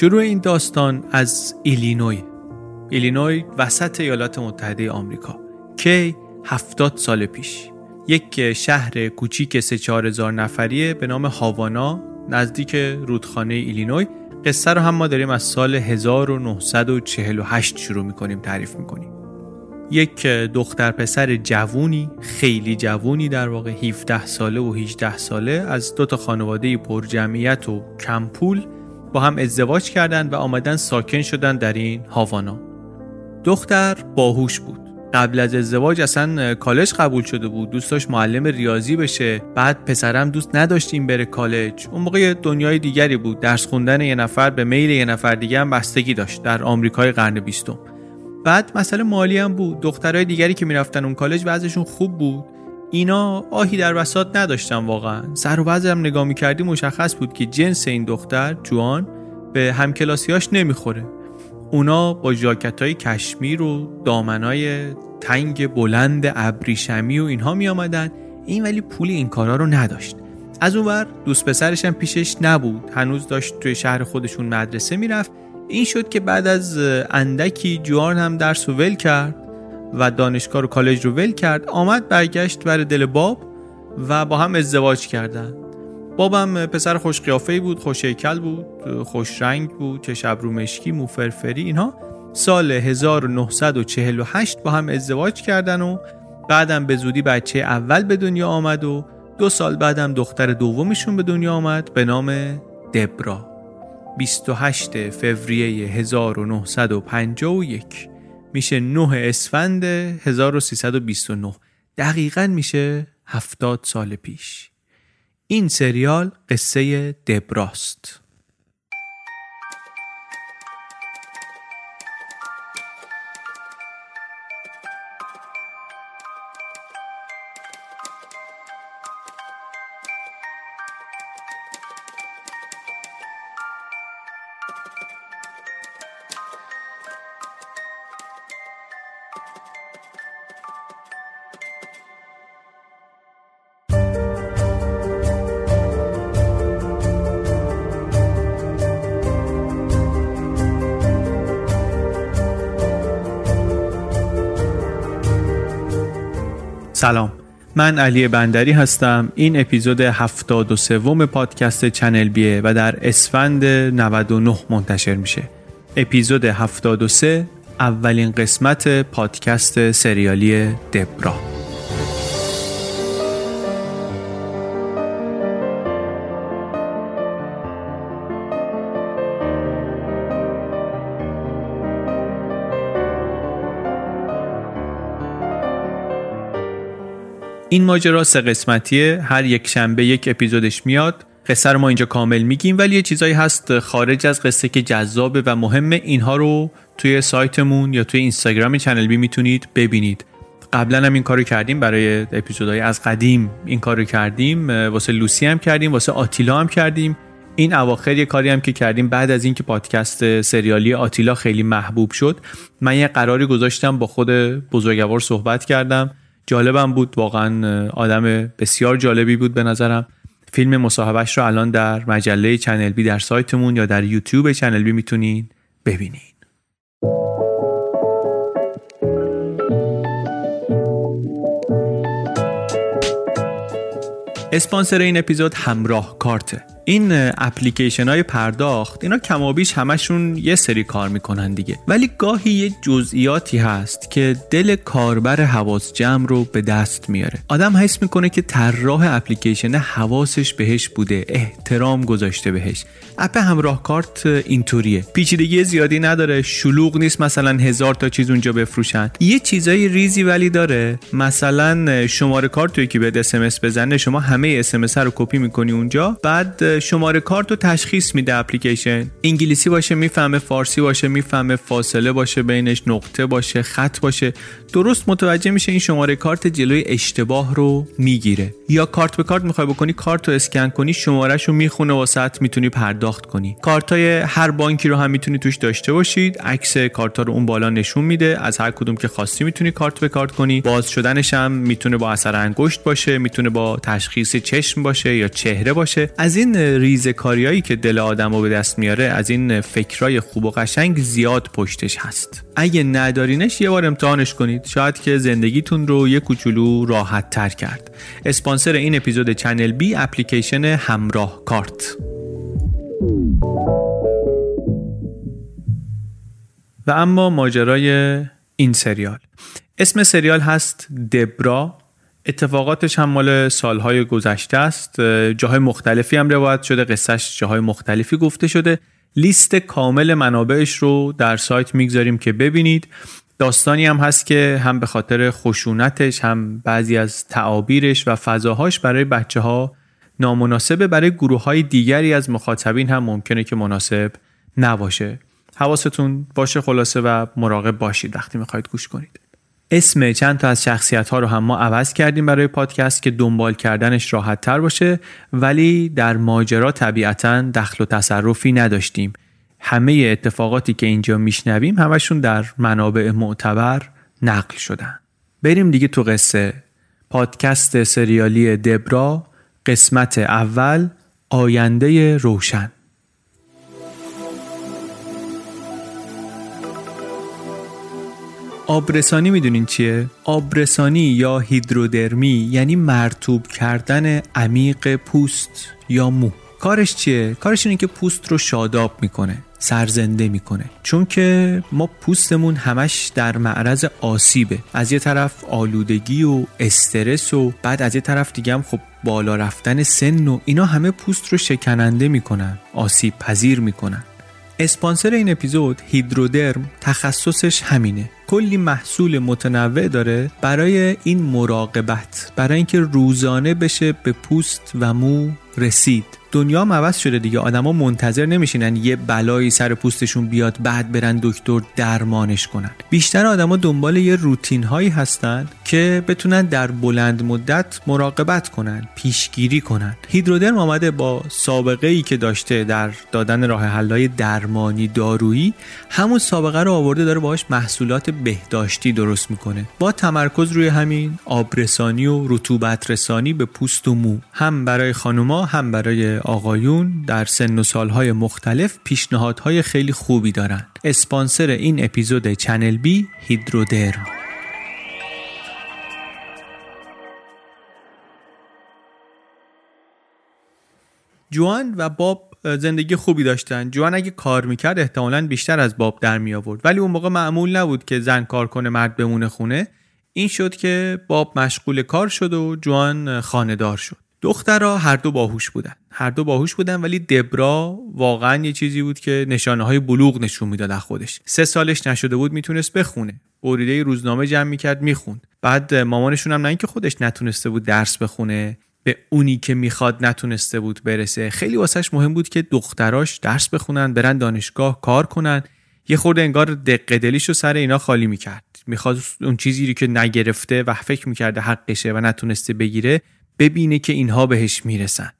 شروع این داستان از ایلینوی. ایلینوی وسط ایالات متحده آمریکا. کی هفتاد سال پیش. یک شهر کوچیک سه چهار هزار نفریه به نام هاوانا نزدیک رودخانه ایلینوی. قصه رو هم ما داریم از سال 1948 شروع می‌کنیم تعریف می‌کنیم. یک دختر پسر جوونی خیلی جوونی در واقع 17 ساله و 18 ساله از دو تا خانواده پر جمعیت و کم پول با هم ازدواج کردند و آمدن ساکن شدن در این هاوانا. دختر باهوش بود. قبل از ازدواج اصلا کالج قبول شده بود. دوست داشت معلم ریاضی بشه. بعد پسرم دوست نداشت این بره کالج. اون موقع دنیای دیگری بود. درس خوندن یه نفر به میل یه نفر دیگه هم بستگی داشت در آمریکای قرن بیستم. بعد مسئله مالی هم بود. دخترای دیگری که می‌رفتن اون کالج وضعشون خوب بود. اینا آهی در وسط نداشتن واقعا. سر و وضع هم نگاه می‌کردی مشخص بود که جنس این دختر جوان به همکلاسیاش نمی‌خوره. اونا با جاکت های کشمیر و دامنای تنگ بلند ابریشمی و اینها می آمدن این ولی پول این کارا رو نداشت. از اونور دوست پسرش هم پیشش نبود. هنوز داشت توی شهر خودشون مدرسه می‌رفت. این شد که بعد از اندکی جوان هم درس و ول کرد. و دانشگاه و کالج رو ول کرد آمد برگشت بر دل باب و با هم ازدواج کردن بابم پسر خوش قیافه بود خوش هیکل بود خوش رنگ بود چه ابرو مشکی موفرفری اینها سال 1948 با هم ازدواج کردن و بعدم به زودی بچه اول به دنیا آمد و دو سال بعدم دختر دومشون به دنیا آمد به نام دبرا. 28 فوریه 1951 میشه 9 اسفند 1329 دقیقا میشه 70 سال پیش. این سریال قصه دبراست. سلام. من علی بندری هستم. این اپیزود 73 پادکست چنل بیه و در اسفند 99 منتشر میشه. اپیزود 73 اولین قسمت پادکست سریالی دبرا. این ماجرا سه قسمتیه. هر یک شنبه یک اپیزودش میاد. قصه رو ما اینجا کامل میگیم ولی یه چیزایی هست خارج از قصه که جذابه و مهمه. اینها رو توی سایتمون یا توی اینستاگرام چنل بی می‌تونید ببینید. قبلا هم این کارو کردیم برای اپیزودهای از قدیم. این کارو کردیم واسه لوسی هم کردیم واسه آتیلا هم کردیم. این اواخر یه کاری هم که کردیم بعد از اینکه پادکست سریالی آتیلا خیلی محبوب شد من یه قراری گذاشتم با خود بزرگوار صحبت کردم. جالبم بود. واقعا آدم بسیار جالبی بود به نظرم. فیلم مصاحبهش رو الان در مجله چنل بی در سایتمون یا در یوتیوب چنل بی می‌تونین ببینین. اسپانسر این اپیزود همراه کارته این اپلیکیشن های پرداخت اینا کمابیش همشون یه سری کار می‌کنن دیگه. ولی گاهی یه جزئیاتی هست که دل کاربر حواس جمع رو به دست میاره. آدم حس می‌کنه که طراح اپلیکیشن حواسش بهش بوده احترام گذاشته بهش. اپ همراه کارت اینطوریه. پیچیدگی زیادی نداره شلوغ نیست مثلا هزار تا چیز اونجا بفروشن. یه چیزای ریزی ولی داره. مثلا شماره کارت تو یکی که بهت اس بزنه شما همه اس رو کپی می‌کنی اونجا. بعد شماره کارت رو تشخیص میده اپلیکیشن. انگلیسی باشه می‌فهمه فارسی باشه می‌فهمه فاصله باشه بینش نقطه باشه خط باشه. درست متوجه میشه این شماره کارت جلوی اشتباه رو می‌گیره. یا کارت به کارت می‌خوای بکنی کارت رو اسکن کنی شمارهش رو می‌خونه واست می‌تونی پرداخت کنی. کارت های هر بانکی رو هم می‌تونی توش داشته باشید. عکس کارت رو اون بالا نشون میده. از هر کدوم که خواستی می‌تونی کارت به کارت کنی. باز شدنش هم می‌تونه با اثر انگشت باشه می‌تونه با تشخیص چشم باشه یا چهره باشه. از این ریز کاریایی که دل آدم رو به دست میاره از این فکرای خوب و قشنگ زیاد پشتش هست. اگه ندارینش یه بار امتحانش کنید. شاید که زندگیتون رو یه کوچولو راحت تر کرد. اسپانسر این اپیزود چنل بی اپلیکیشن همراه کارت. و اما ماجرای این سریال. اسم سریال هست دبرا. اتفاقاتش هم مال سالهای گذشته است. جاهای مختلفی هم روایت شده قصهش جاهای مختلفی گفته شده. لیست کامل منابعش رو در سایت می‌گذاریم که ببینید. داستانی هم هست که هم به خاطر خشونتش هم بعضی از تعابیرش و فضاهاش برای بچه ها نامناسبه. برای گروه های دیگری از مخاطبین هم ممکنه که مناسب نباشه. حواستون باشه خلاصه و مراقب باشید وقتی می‌خواید گوش کنید. اسم چند تا از شخصیت ها رو هم ما عوض کردیم برای پادکست که دنبال کردنش راحت تر باشه ولی در ماجرا طبیعتا دخل و تصرفی نداشتیم. همه اتفاقاتی که اینجا میشنویم همشون در منابع معتبر نقل شدن. بریم دیگه تو قصه. پادکست سریالی دبرا قسمت اول آینده روشن. آبرسانی می‌دونین چیه؟ آبرسانی یا هیدرودرمی یعنی مرتوب کردن عمیق پوست یا مو کارش چیه؟ کارش اینه که پوست رو شاداب می‌کنه سرزنده می‌کنه چون که ما پوستمون همش در معرض آسیبه از یه طرف آلودگی و استرس و بعد از یه طرف دیگه هم خب بالا رفتن سن و اینا همه پوست رو شکننده می‌کنن آسیب پذیر می‌کنن اسپانسر این اپیزود هیدرودرم تخصصش همینه. کلی محصول متنوع داره برای این مراقبت برای اینکه روزانه بشه به پوست و مو رسید. دنیا هم عوض شده دیگه. آدما منتظر نمیشینن یه بلایی سر پوستشون بیاد بعد برن دکتر درمانش کنن. بیشتر آدما دنبال یه روتین هایی هستن که بتونن در بلند مدت مراقبت کنن پیشگیری کنن. هیدرودرم آمده با سابقه ای که داشته در دادن راه حلای درمانی دارویی همون سابقه رو آورده داره باهاش محصولات بهداشتی درست می‌کنه. با تمرکز روی همین آبرسانی و رطوبت رسانی به پوست و مو. هم برای خانوما هم برای آقایون در سن و سالهای مختلف پیشنهادهای خیلی خوبی دارن اسپانسر این اپیزود چنل بی هیدرودرم جوان و باب زندگی خوبی داشتن. جوان اگه کار می‌کرد احتمالا بیشتر از باب در می آورد ولی اون موقع معمول نبود که زن کار کنه مرد بمونه خونه. این شد که باب مشغول کار شد و جوان خانه دار شد. دخترها هر دو باهوش بودن. هر دو باهوش بودن ولی دبرا واقعا یه چیزی بود که نشانه های بلوغ نشون می‌داد از خودش. سه سالش نشده بود می‌تونست بخونه. بریده روزنامه جمع می‌کرد می‌خوند. بعد مامانشون هم نه اینکه خودش نتونسته بود درس بخونه به اونی که می‌خواد نتونسته بود برسه. خیلی واسهش مهم بود که دختراش درس بخونن برن دانشگاه کار کنن. یه خورده انگار دقه دلیشو سر اینا خالی می‌کرد. می‌خواد اون چیزی که نگرفته و فکر می‌کرده حقشه و نتونسته بگیره ببینه که اینها بهش می‌رسن.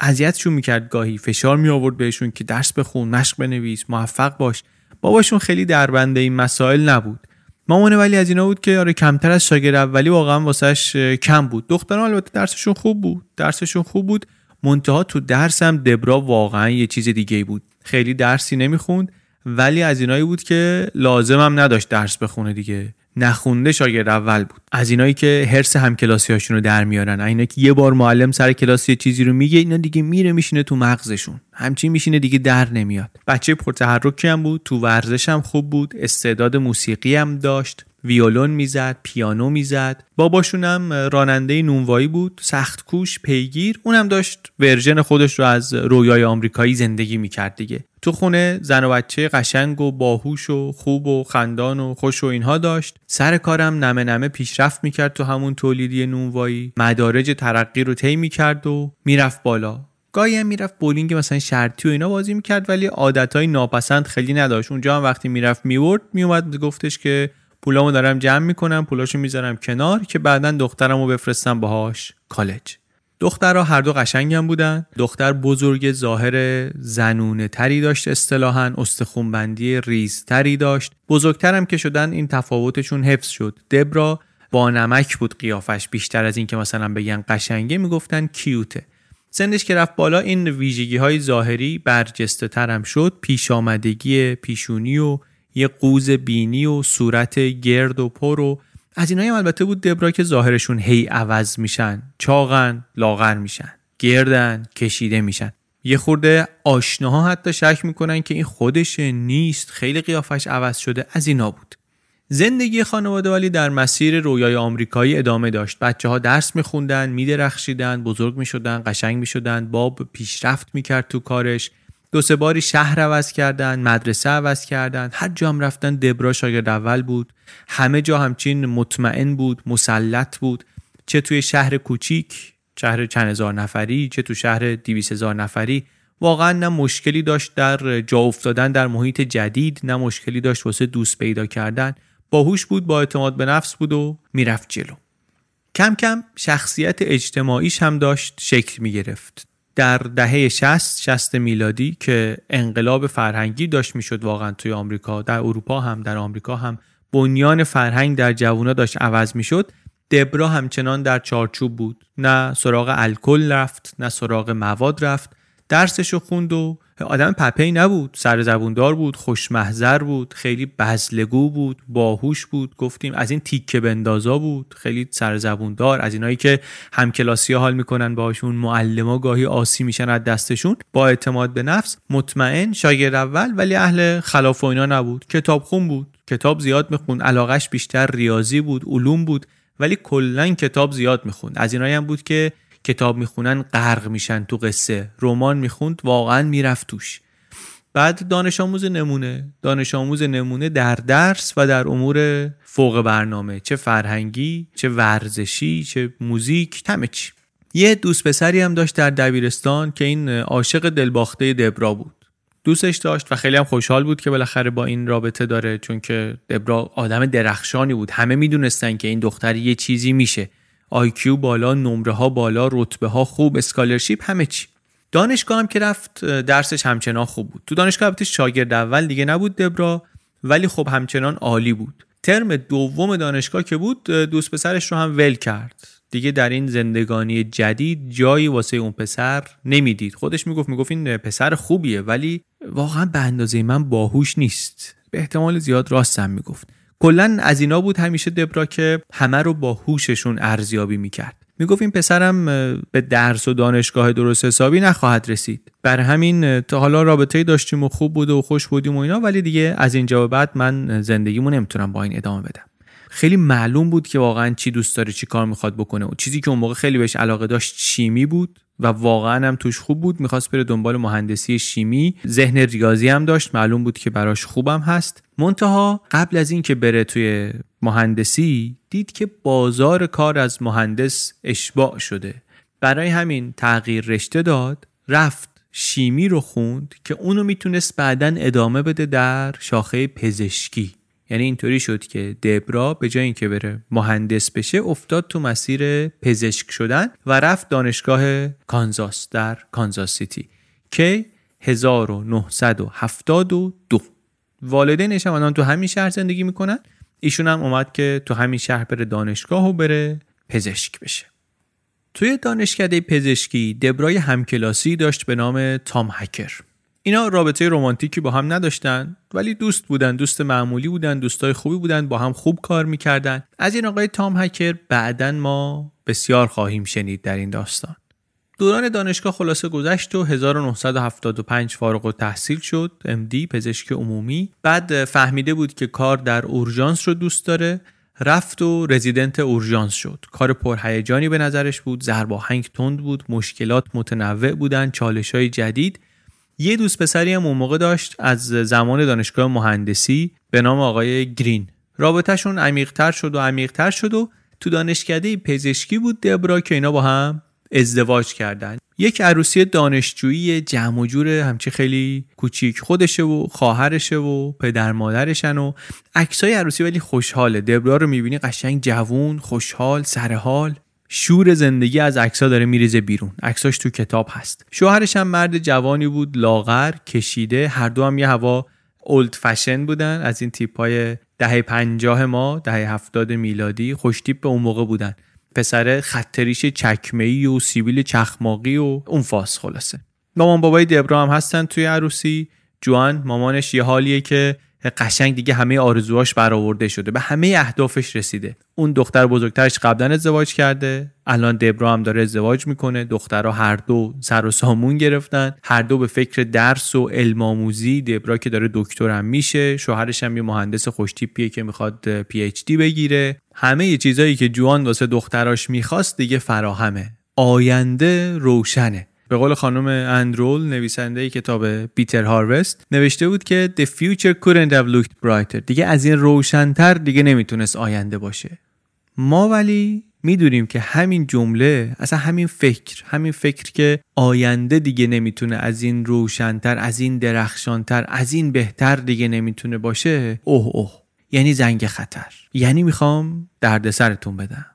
اذیتشون می‌کرد گاهی فشار می آورد بهشون که درس بخون مشق بنویس موفق باش. باباشون خیلی دربنده این مسائل نبود. مامان ولی از اینا بود که آره کمتر از شاگرد اولی واقعا واسش کم بود. دختران البته درسشون خوب بود. درسشون خوب بود. منتها تو درسم دبرا واقعا یه چیز دیگه بود. خیلی درسی نمی‌خوند ولی از اینایی بود که لازمم نداشت درس بخونه دیگه. نخونده شاگرد اول بود. از اینایی که هرس همکلاسی هاشون رو در میارن اینا که یه بار معلم سر کلاس یه چیزی رو میگه اینا دیگه میره میشینه تو مغزشون. همچین میشینه دیگه در نمیاد. بچه پرتحرکی هم بود تو ورزش هم خوب بود استعداد موسیقی هم داشت. ویولون می‌زد پیانو می‌زد. باباشونم راننده نونوایی بود سخت کوش پیگیر. اونم داشت ورژن خودش رو از رویای آمریکایی زندگی می‌کرد دیگه. تو خونه زن و بچه قشنگ و باهوش و خوب و خندان و خوش و اینها داشت. سر کارم نمه نمه پیشرفت می‌کرد تو همون تولیدی نونوایی. مدارج ترقی رو طی می‌کرد و می‌رفت بالا. گاهی هم می‌رفت بولینگ مثلا شرطی و اینا بازی می‌کرد ولی عادتهای ناپسند خیلی نداشت. اونجا هم وقتی می‌رفت میورد میومد گفتش که پولامو دارم جمع می‌کنم پولاشو می‌ذارم کنار که بعدا دخترمو بفرستم باهاش کالج. دخترها هر دو قشنگم بودن. دختر بزرگ ظاهر زنونه تری داشت اصطلاحا استخونبندی ریزتری داشت. بزرگترم که شدن این تفاوتشون حفظ شد. دبرا با نمک بود قیافش. بیشتر از اینکه مثلا بگن قشنگه می‌گفتن کیوته. سنش که رفت بالا این ویژگی های ظاهری برجسته ترم شد. پیش آمدگی پیشونی و یه قوز بینی و صورت گرد و پر و از اینایی هم البته بود دبرا که ظاهرشون هی عوض میشن چاقن لاغر میشن گردن کشیده میشن. یه خورده آشناها حتی شک می‌کنن که این خودش نیست خیلی قیافش عوض شده از اینا بود. زندگی خانواده ولی در مسیر رویای آمریکایی ادامه داشت. بچه ها درس میخوندن میدرخشیدن بزرگ می‌شدن قشنگ می‌شدن باب پیشرفت می‌کرد تو کارش. دو سه باری شهر عوض کردن مدرسه عوض کردن هر جا هم رفتن دبرا شاگرد اول بود. همه جا همچین مطمئن بود مسلط بود. چه توی شهر کوچیک شهر چند هزار نفری چه تو شهر دیویس هزار نفری. واقعا نه مشکلی داشت در جا افتادن در محیط جدید نه مشکلی داشت واسه دوست پیدا کردن. باهوش بود با اعتماد به نفس بود و می‌رفت جلو. کم کم شخصیت اجتماعیش هم داشت شکل می گرفت در دهه 60 60 میلادی که انقلاب فرهنگی داشت می‌شد واقعا توی آمریکا در اروپا هم در آمریکا هم بنیان فرهنگ در جوونا داشت عوض می‌شد. دبرا همچنان در چارچوب بود. نه سراغ الکل رفت نه سراغ مواد رفت. درسشو خوند و آدم پپی نبود سر زبوندار بود خوشمحضر بود خیلی بزلگو بود باهوش بود. گفتیم از این تیکه بندازا بود خیلی سر زبوندار. از اینایی که همکلاسی حال می‌کنن باشون معلما گاهی آسی میشن از دستشون. با اعتماد به نفس مطمئن شاگرد اول ولی اهل خلاف و اینا نبود. کتاب خون بود کتاب زیاد می‌خوند علاقش بیشتر ریاضی بود علوم بود ولی کلا کتاب زیاد می‌خوند. از اینایی هم بود که کتاب می‌خونن غرق میشن تو قصه. رمان می‌خوند واقعا می‌رفت توش. بعد دانش آموز نمونه. دانش آموز نمونه در درس و در امور فوق برنامه. چه فرهنگی چه ورزشی چه موزیک همه چی. یه دوست پسری هم داشت در دبیرستان که این عاشق دلباخته دبرا بود. دوستش داشت و خیلی هم خوشحال بود که بالاخره با این رابطه داره چون که دبرا آدم درخشانی بود. همه می‌دونستن که این دختر یه چیزی میشه. IQ بالا نمره ها بالا رتبه ها خوب scholarship همه چی. دانشگاه هم که رفت درسش همچنان خوب بود. تو دانشگاه البته شاگرد اول دیگه نبود دبرا ولی خب همچنان عالی بود. ترم دوم دانشگاه که بود دوست پسرش رو هم ول کرد. دیگه در این زندگانی جدید جایی واسه اون پسر نمی‌دید. خودش می‌گفت می‌گفت این پسر خوبیه ولی واقعا به اندازه من باهوش نیست. به احتمال زیاد راستم می‌گفت. کلا از اینا بود همیشه دبرا که همه رو با هوششون ارزیابی می‌کرد. می‌گفت این پسرم به درس و دانشگاه درست حسابی نخواهد رسید. بر همین تا حالا رابطه داشتیم و خوب بود و خوش بودیم و اینا ولی دیگه از اینجا به بعد من زندگیمو نمی‌تونم با این ادامه بدم. خیلی معلوم بود که واقعا چی دوست داره چی کار می‌خواد بکنه. و چیزی که اون موقع خیلی بهش علاقه داشت شیمی بود و واقعا هم توش خوب بود. می‌خواست بره دنبال مهندسی شیمی. ذهن ریاضی هم داشت. معلوم بود که براش خوبم هست. منتها قبل از اینکه بره توی مهندسی دید که بازار کار از مهندس اشباع شده. برای همین تغییر رشته داد رفت شیمی رو خوند که اونو می‌تونست بعدا ادامه بده در شاخه پزشکی. یعنی اینطوری شد که دبرا به جای اینکه بره مهندس بشه افتاد تو مسیر پزشک شدن و رفت دانشگاه کانزاس در کانزاس سیتی که 1972 والدینش هم الان تو همین شهر زندگی می‌کنن. ایشون هم اومد که تو همین شهر بره دانشگاه و بره پزشک بشه. توی دانشکده پزشکی دبرای همکلاسی داشت به نام تام هکر. اینا رابطه رمانتیکی با هم نداشتن ولی دوست بودن دوست معمولی بودن دوستای خوبی بودن با هم خوب کار می‌کردن. از این آقای تام هکر بعدا ما بسیار خواهیم شنید در این داستان. دوران دانشگاه خلاصه گذشت و 1975 فارغ و تحصیل شد MD پزشک عمومی. بعد فهمیده بود که کار در اورژانس رو دوست داره. رفت و رزیدنت اورژانس شد. کار پرهیجانی به نظرش بود زرباهنگ تند بود مشکلات متنوع بودن چالش های جدید. یه دوست پسری هم اون موقع داشت از زمان دانشگاه مهندسی به نام آقای گرین. رابطهشون عمیقتر شد و عمیقتر شد و تو دانشکده پزشکی بود دبرا که اینا با هم ازدواج کردن. یک عروسی دانشجویی جمع و جور همچی خیلی کوچیک خودشه و خواهرشه و پدر مادرشن و عکسای عروسی ولی خوشحاله. دبرا رو می‌بینی قشنگ جوون خوشحال سرحال. شور زندگی از عکسا داره میریزه بیرون. عکساش تو کتاب هست. شوهرش هم مرد جوانی بود لاغر کشیده هر دو هم یه هوا اولد فشن بودن. از این تیپ های دهه پنجاه ما دهه هفتاد میلادی خوش تیپ به اون موقع بودن. پسر خطریش چکمه‌ای و سیبیل چخماقی و اون فاس خلاصه. مامان بابای دبرا هم هستن توی عروسی. جوان مامانش یه حالیه که قشنگ دیگه همه آرزوهاش برآورده شده. به همه اهدافش رسیده. اون دختر بزرگترش قبلا ازدواج کرده. الان دبرا هم داره ازدواج می‌کنه. دخترها هر دو سر و سامون گرفتن. هر دو به فکر درس و علم آموزی. دبرا که داره دکتر هم میشه. شوهرش هم یه مهندس خوشتیپیه که می‌خواد پی اچ دی بگیره. همه چیزایی که جوان واسه دختراش می‌خواست دیگه فراهمه. آینده روشنه. به قول خانم اندرول نویسنده کتاب پیتر هاروست نوشته بود که The future couldn't have looked brighter. دیگه از این روشنتر دیگه نمی‌تونست آینده باشه. ما ولی می‌دونیم که همین جمله اصلا همین فکر همین فکر که آینده دیگه نمی‌تونه از این روشنتر از این درخشانتر از این بهتر دیگه نمی‌تونه باشه اوه اوه. یعنی زنگ خطر. یعنی می‌خوام دردسرتون بدم.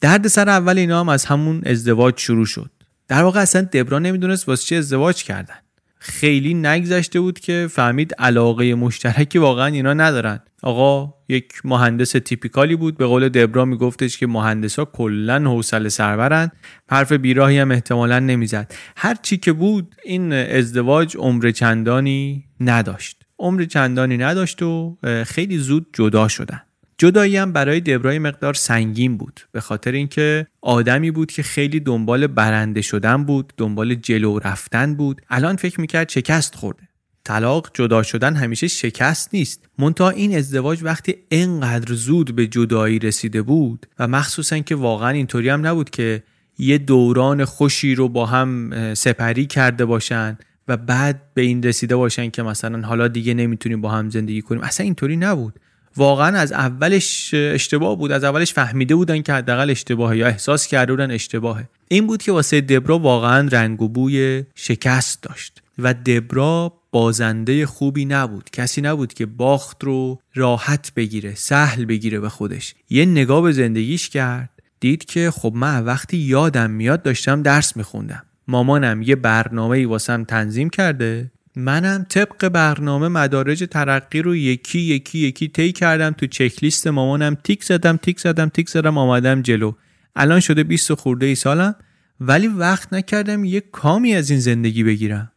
دردسر اول اینا هم از همون ازدواج شروع شد. در واقع اصلا دبرا نمی‌دونست واسه چه ازدواج کردن. خیلی نگذشته بود که فهمید علاقه مشترکی واقعا اینا ندارن. آقا یک مهندس تیپیکالی بود. به قول دبرا میگفتش که مهندسا کلا حوصله سربرن حرف بیراهی هم احتمالا نمی‌زد. هر چی که بود این ازدواج عمر چندانی نداشت. عمر چندانی نداشت و خیلی زود جدا شدن. جدایی هم برای دبرای مقدار سنگین بود. به خاطر اینکه آدمی بود که خیلی دنبال برنده شدن بود دنبال جلو رفتن بود. الان فکر می‌کرد شکست خورده. طلاق جدا شدن همیشه شکست نیست. منتها این ازدواج وقتی انقدر زود به جدایی رسیده بود و مخصوصا که واقعا اینطوری هم نبود که یه دوران خوشی رو با هم سپری کرده باشن و بعد به این رسیده باشن که مثلا حالا دیگه نمی‌تونیم با هم زندگی کنیم. اصلا اینطوری نبود. واقعا از اولش اشتباه بود از اولش فهمیده بودن که حداقل اشتباهه یا احساس کرده بودن اشتباهه. این بود که واسه دبرا واقعا رنگ و بوی شکست داشت و دبرا بازنده خوبی نبود. کسی نبود که باخت رو راحت بگیره سهل بگیره به خودش. یه نگاه به زندگیش کرد دید که خب من وقتی یادم میاد داشتم درس میخوندم. مامانم یه برنامه ای واسم تنظیم کرده منم طبق برنامه مدارج ترقی رو یکی یکی یکی طی کردم تو چکلیست مامانم تیک زدم تیک زدم تیک زدم آمدم جلو. الان شده 20 خورده ای سالم ولی وقت نکردم یه کامی از این زندگی بگیرم.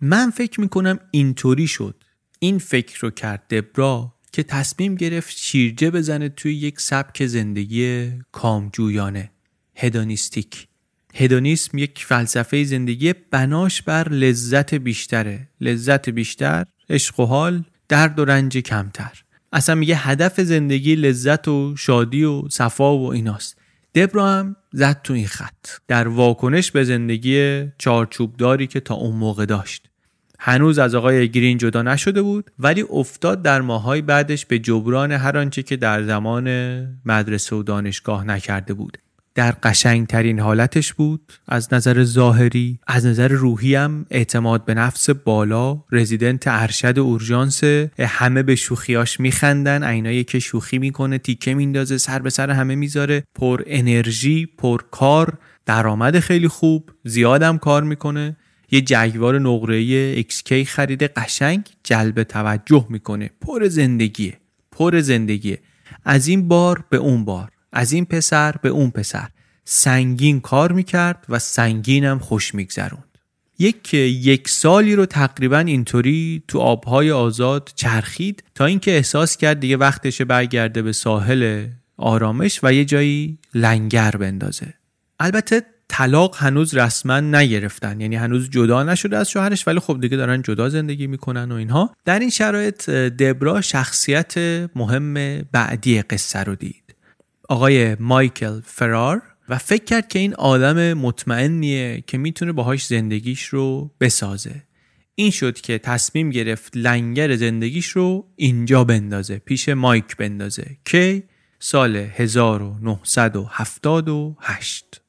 من فکر می‌کنم اینطوری شد. این فکر رو کرد دبرا که تصمیم گرفت شیرجه بزنه توی یک سبک زندگی کامجویانه هدونیستیک. هدونیسم یک فلسفه زندگی بناش بر لذت بیشتره. لذت بیشتر عشق و حال درد و رنج کمتر. اصلا میگه هدف زندگی لذت و شادی و صفا و ایناست. دبرا هم زد تو این خط. در واکنش به زندگی چارچوبداری که تا اون موقع داشت. هنوز از آقای گرین جدا نشده بود ولی افتاد در ماهای بعدش به جبران هر آنچه که در زمان مدرسه و دانشگاه نکرده بود. در قشنگترین حالتش بود. از نظر ظاهری از نظر روحی هم اعتماد به نفس بالا رزیدنت ارشد اورژانس همه به شوخیاش میخندن عینایی که شوخی می‌کنه تیکه میندازه سر به سر همه می‌ذاره. پر انرژی پر کار درآمد خیلی خوب زیادم کار می‌کنه. یه جگوار نقره‌ای XK خریده قشنگ جلب توجه می‌کنه. پر زندگیه پر زندگیه. از این بار به اون بار. از این پسر به اون پسر. سنگین کار می‌کرد و سنگینم خوش میگذروند. یک یک سالی رو تقریبا اینطوری تو آبهای آزاد چرخید تا اینکه احساس کرد دیگه وقتشه برگرده به ساحل آرامش و یه جایی لنگر بندازه. البته طلاق هنوز رسما نگرفتن. یعنی هنوز جدا نشده از شوهرش ولی خب دیگه دارن جدا زندگی می‌کنن و اینها. در این شرایط دبرا شخصیت مهم بعدی قصه رو دید. آقای مایکل فرار و فکر کرد که این آدم مطمئنیه که می‌تونه باهاش زندگیش رو بسازه. این شد که تصمیم گرفت لنگر زندگیش رو اینجا بندازه پیش مایک بندازه که سال 1978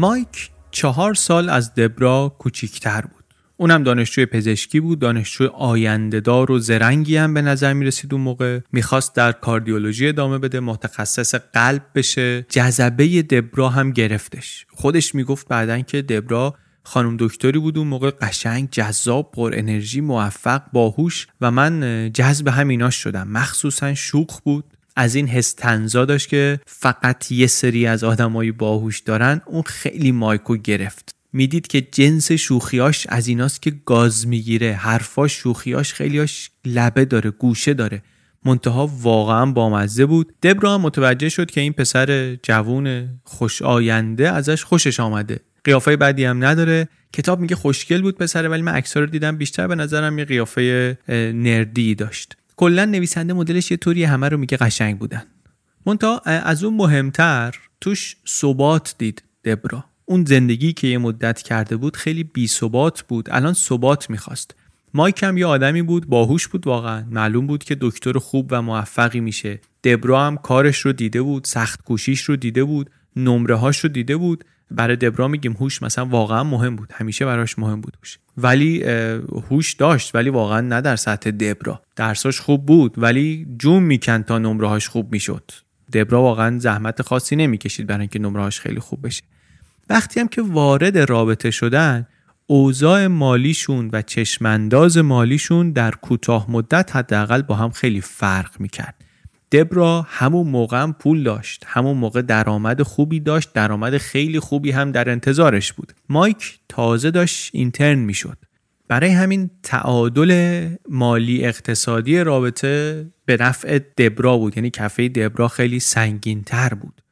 مایک چهار سال از دبرا کوچیکتر بود. اونم دانشجوی پزشکی بود دانشجوی آیندهدار و زرنگی هم به نظر می رسید اون موقع. می‌خواست در کاردیولوژی ادامه بده متخصص قلب بشه. جذبه دبرا هم گرفتش. خودش می‌گفت بعدا که دبرا خانم دکتری بود اون موقع قشنگ جذاب پر انرژی موفق باهوش و من جذب همیناش شدم. مخصوصا شوخ بود. از این حس تنزا داشت که فقط یه سری از آدمایی باهوش دارن اون خیلی مایکو گرفت. می‌دید که جنس شوخیاش از ایناست که گاز می‌گیره حرفاش شوخیاش خیلیاش لبه داره گوشه داره. منتها واقعا بامزه بود. دبرا هم متوجه شد که این پسر جوون خوش آینده ازش خوشش آمده. قیافه بعدی هم نداره. کتاب میگه خوشگل بود پسره ولی من عکس‌ها رو دیدم بیشتر. به نظرم یه قیافه نردی داشت. کلا نویسنده مدلش یه طوری همه رو میگه قشنگ بودن. مونتا از اون مهمتر توش ثبات دید دبرا. اون زندگی که یه مدت کرده بود خیلی بی ثبات بود. الان ثبات می‌خواست. مایک هم یه آدمی بود باهوش بود واقعا. معلوم بود که دکتر خوب و موفقی میشه. دبرا هم کارش رو دیده بود سخت کوشیش رو دیده بود نمره هاش رو دیده بود. برای دبرا میگیم هوش مثلا واقعا مهم بود. همیشه براش مهم بود هوش. ولی هوش داشت ولی واقعا نه در سطح دبرا. درساش خوب بود ولی جون میکن تا نمرهاش خوب می‌شد. دبرا واقعا زحمت خاصی نمی‌کشید برای اینکه نمرهاش خیلی خوب بشه. وقتی هم که وارد رابطه شدن اوضاع مالیشون و چشمانداز مالیشون در کوتاه مدت حداقل با هم خیلی فرق می‌کرد. دبرا همون موقع هم پول داشت. همون موقع درآمد خوبی داشت. درآمد خیلی خوبی هم در انتظارش بود. مایک تازه داشت اینترن می‌شد. برای همین تعادل مالی اقتصادی رابطه به نفع دبرا بود. یعنی کفه دبرا خیلی سنگین تر بود.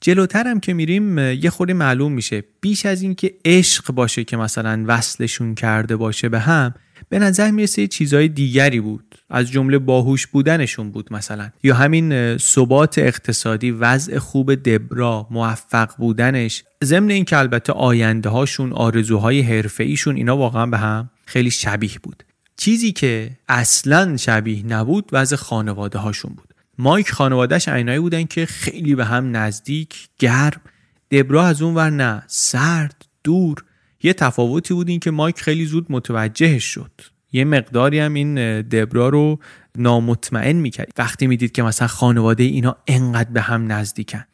جلوتر هم که میریم یه خوری معلوم میشه. بیش از اینکه عشق باشه که مثلا وصلشون کرده باشه به هم به نظر می‌رسه چیزهای دیگری بود. از جمله باهوش بودنشون بود مثلا. یا همین ثبات اقتصادی وضع خوب دبرا موفق بودنش. ضمن این که البته آینده هاشون آرزوهای حرفه ایشون اینا واقعا به هم خیلی شبیه بود. چیزی که اصلا شبیه نبود وضع خانواده هاشون بود. مایک خانوادهش عینایی بودن که خیلی به هم نزدیک گرم. دبرا از اون ور نه. سرد دور. یه تفاوتی بود این که مایک خیلی زود متوجهش شد. یه مقداری هم این دبرا رو نامطمئن می‌کرد. وقتی می‌دید که مثلا خانواده اینا انقدر به هم نزدیکن.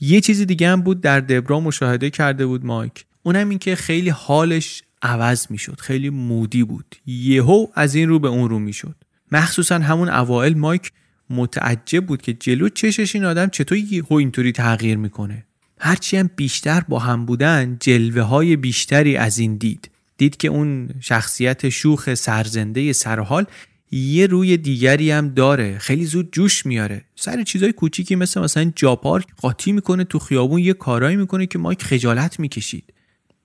یه چیز دیگه هم بود در دبرا مشاهده کرده بود مایک. اونم این که خیلی حالش عوض می‌شد. خیلی مودی بود. یهو از این رو به اون رو می‌شد. مخصوصا همون اوائل مایک متعجب بود که جلو چشش این آدم چطور یهو اینطوری تغییر می‌کنه. هرچی هم بیشتر با هم بودن جلوه های بیشتری از این دید. دید که اون شخصیت شوخ سرزنده سرحال یه روی دیگری هم داره. خیلی زود جوش میاره. سر چیزای کوچیکی مثل مثلا جاپارک قاطی می‌کنه تو خیابون یه کارایی می‌کنه که مایک خجالت می‌کشید.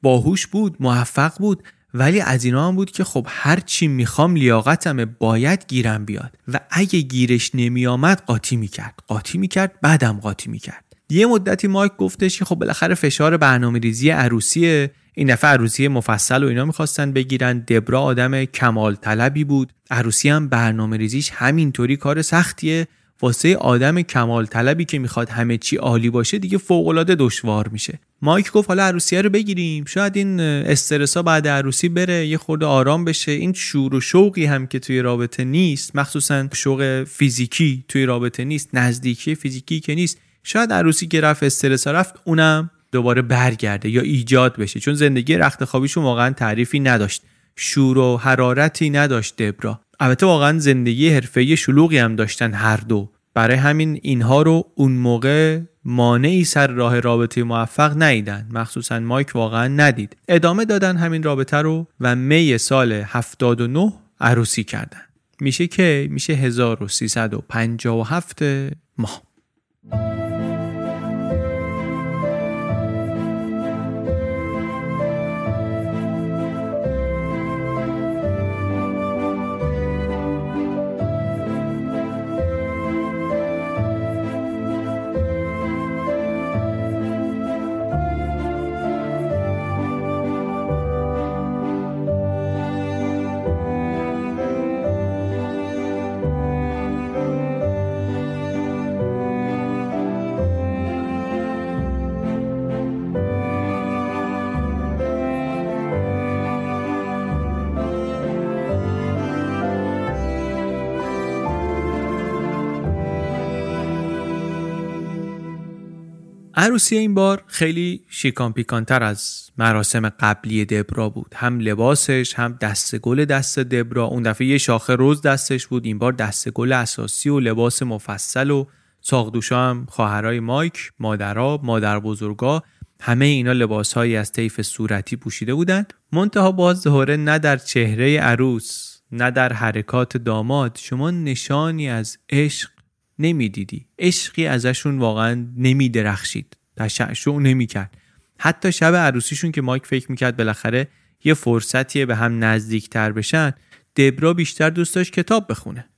باهوش بود موفق بود ولی از اینا هم بود که خب هر چی می‌خوام لیاقتمه باید گیرم بیاد. و اگه گیرش نمیآمد قاطی می‌کرد. قاطی می‌کرد بعدم قاطی می‌کرد. یه مدتی مایک گفتش که خب بالاخره فشار برنامه ریزی عروسیه. این دفعه عروسی مفصل و اینا می‌خواستن بگیرن. دبرا آدم کمال طلبی بود. عروسی هم برنامه ریزیش همینطوری کار سختیه. واسه آدم کمال طلبی که می‌خواد همه چی عالی باشه دیگه فوق العاده دشوار میشه. مایک گفت حالا عروسیه رو بگیریم. شاید این استرسا بعد عروسی بره یه خورده آرام بشه. این شور و شوقی هم که توی رابطه نیست مخصوصا شوق فیزیکی توی رابطه نیست نزدیکی فیزیکی که نیست. شاید عروسی که رفت استرسا رفت اونم دوباره برگرده یا ایجاد بشه. چون زندگی رخت خوابیشون واقعا تعریفی نداشت. شور و حرارتی نداشت دبرا. البته واقعا زندگی حرفه‌ای شلوغی هم داشتن هر دو. برای همین اینها رو اون موقع مانعی سر راه رابطه موفق نیدن مخصوصا مایک واقعا ندید. ادامه دادن همین رابطه رو و می سال 79 عروسی کردن. میشه که میشه 1357 ماه. عروسی این بار خیلی شیکان پیکانتر از مراسم قبلی دبرا بود. هم لباسش هم دست گل دست دبرا. اون دفعه یه شاخه روز دستش بود. این بار دست گل اساسی و لباس مفصل و ساقدوشا هم خواهرای مایک مادرها مادر بزرگا همه اینا لباسهایی از طیف صورتی پوشیده بودن منتها باز ظهره نه در چهره عروس نه در حرکات داماد. شما نشانی از عشق نمی‌دیدی. عشقی ازشون واقعا نمیدرخشید. تشعشع نمی‌کرد. حتی شب عروسیشون که مایک فکر می‌کرد بالاخره یه فرصتیه به هم نزدیکتر بشن دبرا بیشتر دوست داشت کتاب بخونه.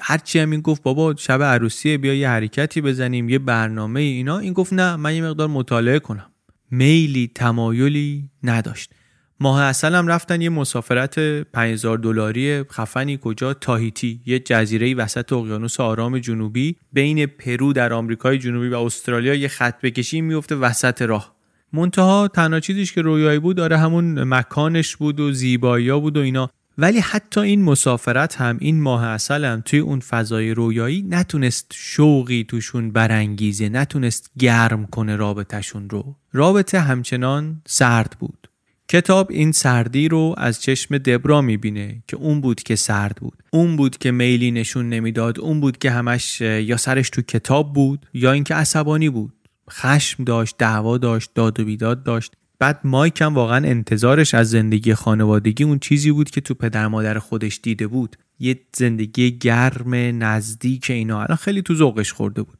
هرچی هم این گفت بابا شب عروسیه بیا یه حرکتی بزنیم یه برنامه اینا. این گفت نه من یه مقدار مطالعه کنم. میلی تمایلی نداشت. ماه اصل هم رفتن یه مسافرت 5000 دلاری خفنی کجا؟ تاهیتی یه جزیره وسط اقیانوس آرام جنوبی بین پرو در آمریکای جنوبی و استرالیا یه خط بکشی میفته وسط راه. منتها تنها چیزیش که رویایی بود داره همون مکانش بود و زیبایی بود و اینا. ولی حتی این مسافرت هم این ماه اصل هم توی اون فضای رویایی نتونست شوقی توشون برانگیزه نتونست گرم کنه رابطهشون رو. رابطه همچنان سرد بود. کتاب این سردی رو از چشم دبرا می‌بینه که اون بود که سرد بود. اون بود که میلی نشون نمی‌داد. اون بود که همش یا سرش تو کتاب بود یا اینکه عصبانی بود. خشم داشت دعوا داشت داد و بیداد داشت. بعد مایک هم واقعا انتظارش از زندگی خانوادگی اون چیزی بود که تو پدر مادر خودش دیده بود. یه زندگی گرم نزدیک اینا. الان خیلی تو ذوقش خورده بود.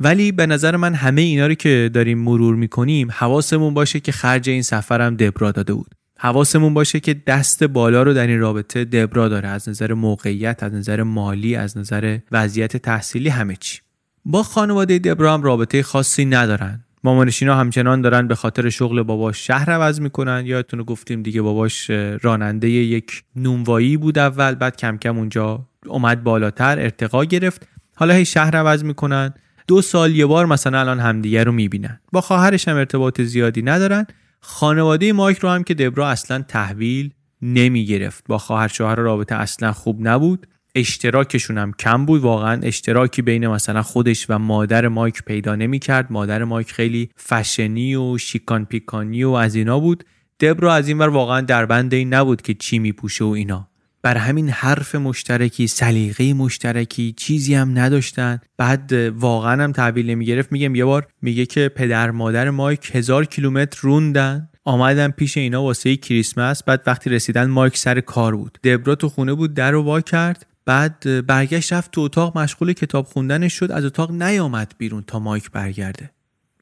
ولی به نظر من همه اینا رو که داریم مرور می‌کنیم حواسمون باشه که خرج این سفرم دبرا داده بود. حواسمون باشه که دست بالا رو در این رابطه دبرا داره از نظر موقعیت از نظر مالی از نظر وضعیت تحصیلی همه چی. با خانواده دبرا هم رابطه خاصی ندارن. مامانشینا همچنان دارن به خاطر شغل باباش شهر عوض می‌کنن. یادتونه گفتیم دیگه باباش راننده یک نونوایی بود اول بعد کم کم اونجا اومد بالاتر ارتقا گرفت. حالا هی شهر عوض می‌کنن. دو سال یه بار مثلا الان همدیگه رو می‌بینن. با خواهرش هم ارتباط زیادی ندارن. خانواده مایک رو هم که دبرا اصلا تحویل نمی‌گرفت. با خواهر شوهر رابطه اصلا خوب نبود. اشتراکشون هم کم بود. واقعا اشتراکی بین مثلا خودش و مادر مایک پیدا نمی‌کرد. مادر مایک خیلی فشنی و شیکان پیکانی و از اینا بود. دبرا از این ور واقعا در بند این نبود که چی میپوشه و اینا. بر همین حرف مشترکی سلیقه مشترکی چیزی هم نداشتن. بعد واقعا هم تحویل نمی‌گرفت. میگم یه بار میگه که پدر مادر مایک هزار کیلومتر روندن. آمدن پیش اینا واسه کریسمس. بعد وقتی رسیدن مایک سر کار بود. دبرا تو خونه بود در رو وا کرد. بعد برگشت رفت تو اتاق. مشغول کتاب خوندنش شد. از اتاق نیامد بیرون تا مایک برگرده.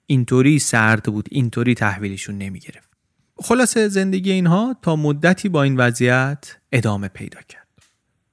اینطوری سرد بود. اینطوری تحویلشون نمی‌گرفت. خلاصه زندگی اینها تا مدتی با این وضعیت ادامه پیدا کرد.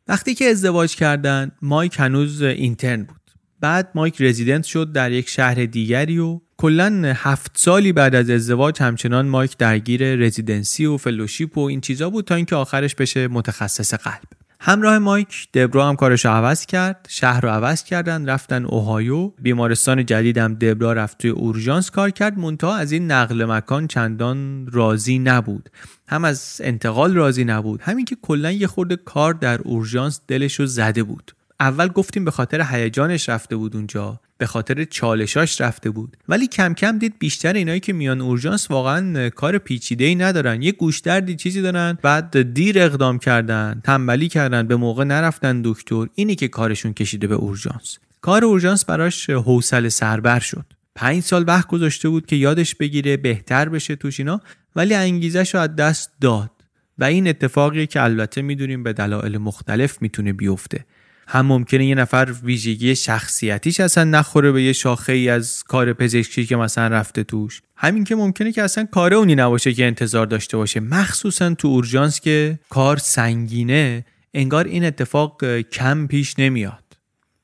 وقتی که ازدواج کردن مایک هنوز intern بود. بعد مایک رزیدنت شد در یک شهر دیگری و کلا هفت سالی بعد از ازدواج همچنان مایک درگیر residency و fellowship و این چیزا بود تا اینکه آخرش بشه متخصص قلب. همراه مایک دبرا هم کارش عوض کرد شهر رو عوض کردن رفتن اوهایو. بیمارستان جدیدم دبرا رفت توی اورژانس کار کرد منتها از این نقل مکان چندان راضی نبود. هم از انتقال راضی نبود. همین که کلا یه خورده کار در اورژانس دلش رو زده بود. اول گفتیم به خاطر هیجانش رفته بود اونجا. به خاطر چالشاش رفته بود. ولی کم کم دید بیشتر اینایی که میان اورژانس واقعا کار پیچیده ای ندارن. یه گوشدردی چیزی دارن بعد دیر اقدام کردن تنبلی کردن به موقع نرفتن دکتر. اینی که کارشون کشیده به اورژانس. کار اورژانس براش حوصله سربر شد. پنج سال وقت گذاشته بود که یادش بگیره بهتر بشه توش اینا ولی انگیزش رو از دست داد. و این اتفاقیه که البته می‌دونیم به دلایل مختلف می‌تونه بیفته. هم ممکنه یه نفر ویژگی شخصیتیش اصلا نخوره به یه شاخه ای از کار پزشکی که مثلا رفته توش. همین که ممکنه که اصلا کار اونی نباشه که انتظار داشته باشه. مخصوصا تو اورژانس که کار سنگینه انگار این اتفاق کم پیش نمیاد.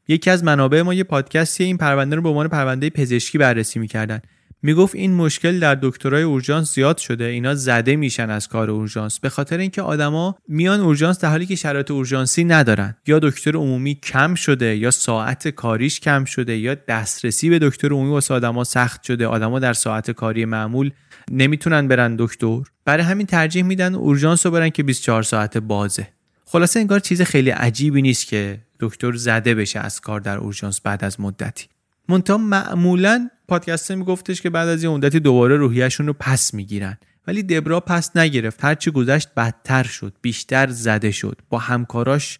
یکی از منابع ما یه پادکستی این پرونده رو به عنوان پرونده پزشکی بررسی می‌کردن. می‌گفت این مشکل در دکترای اورژانس زیاد شده. اینا زده میشن از کار اورژانس. به خاطر اینکه آدما میان اورژانس در حالی که شرایط اورژانسی ندارن. یا دکتر عمومی کم شده یا ساعت کاریش کم شده یا دسترسی به دکتر عمومی واسه آدما سخت شده. آدما در ساعت کاری معمول نمی‌تونن برن دکتر. برای همین ترجیح میدن اورژانس رو برن که 24 ساعت بازه. خلاصه انگار چیز خیلی عجیبی نیست که دکتر زده بشه از کار در اورژانس بعد از مدتی. منتها معمولا پادکسته میگفتش که بعد از یه مدتی دوباره روحیهشون رو پس می‌گیرن. ولی دبرا پس نگرفت. هرچی گذشت بدتر شد بیشتر زده شد. با همکاراش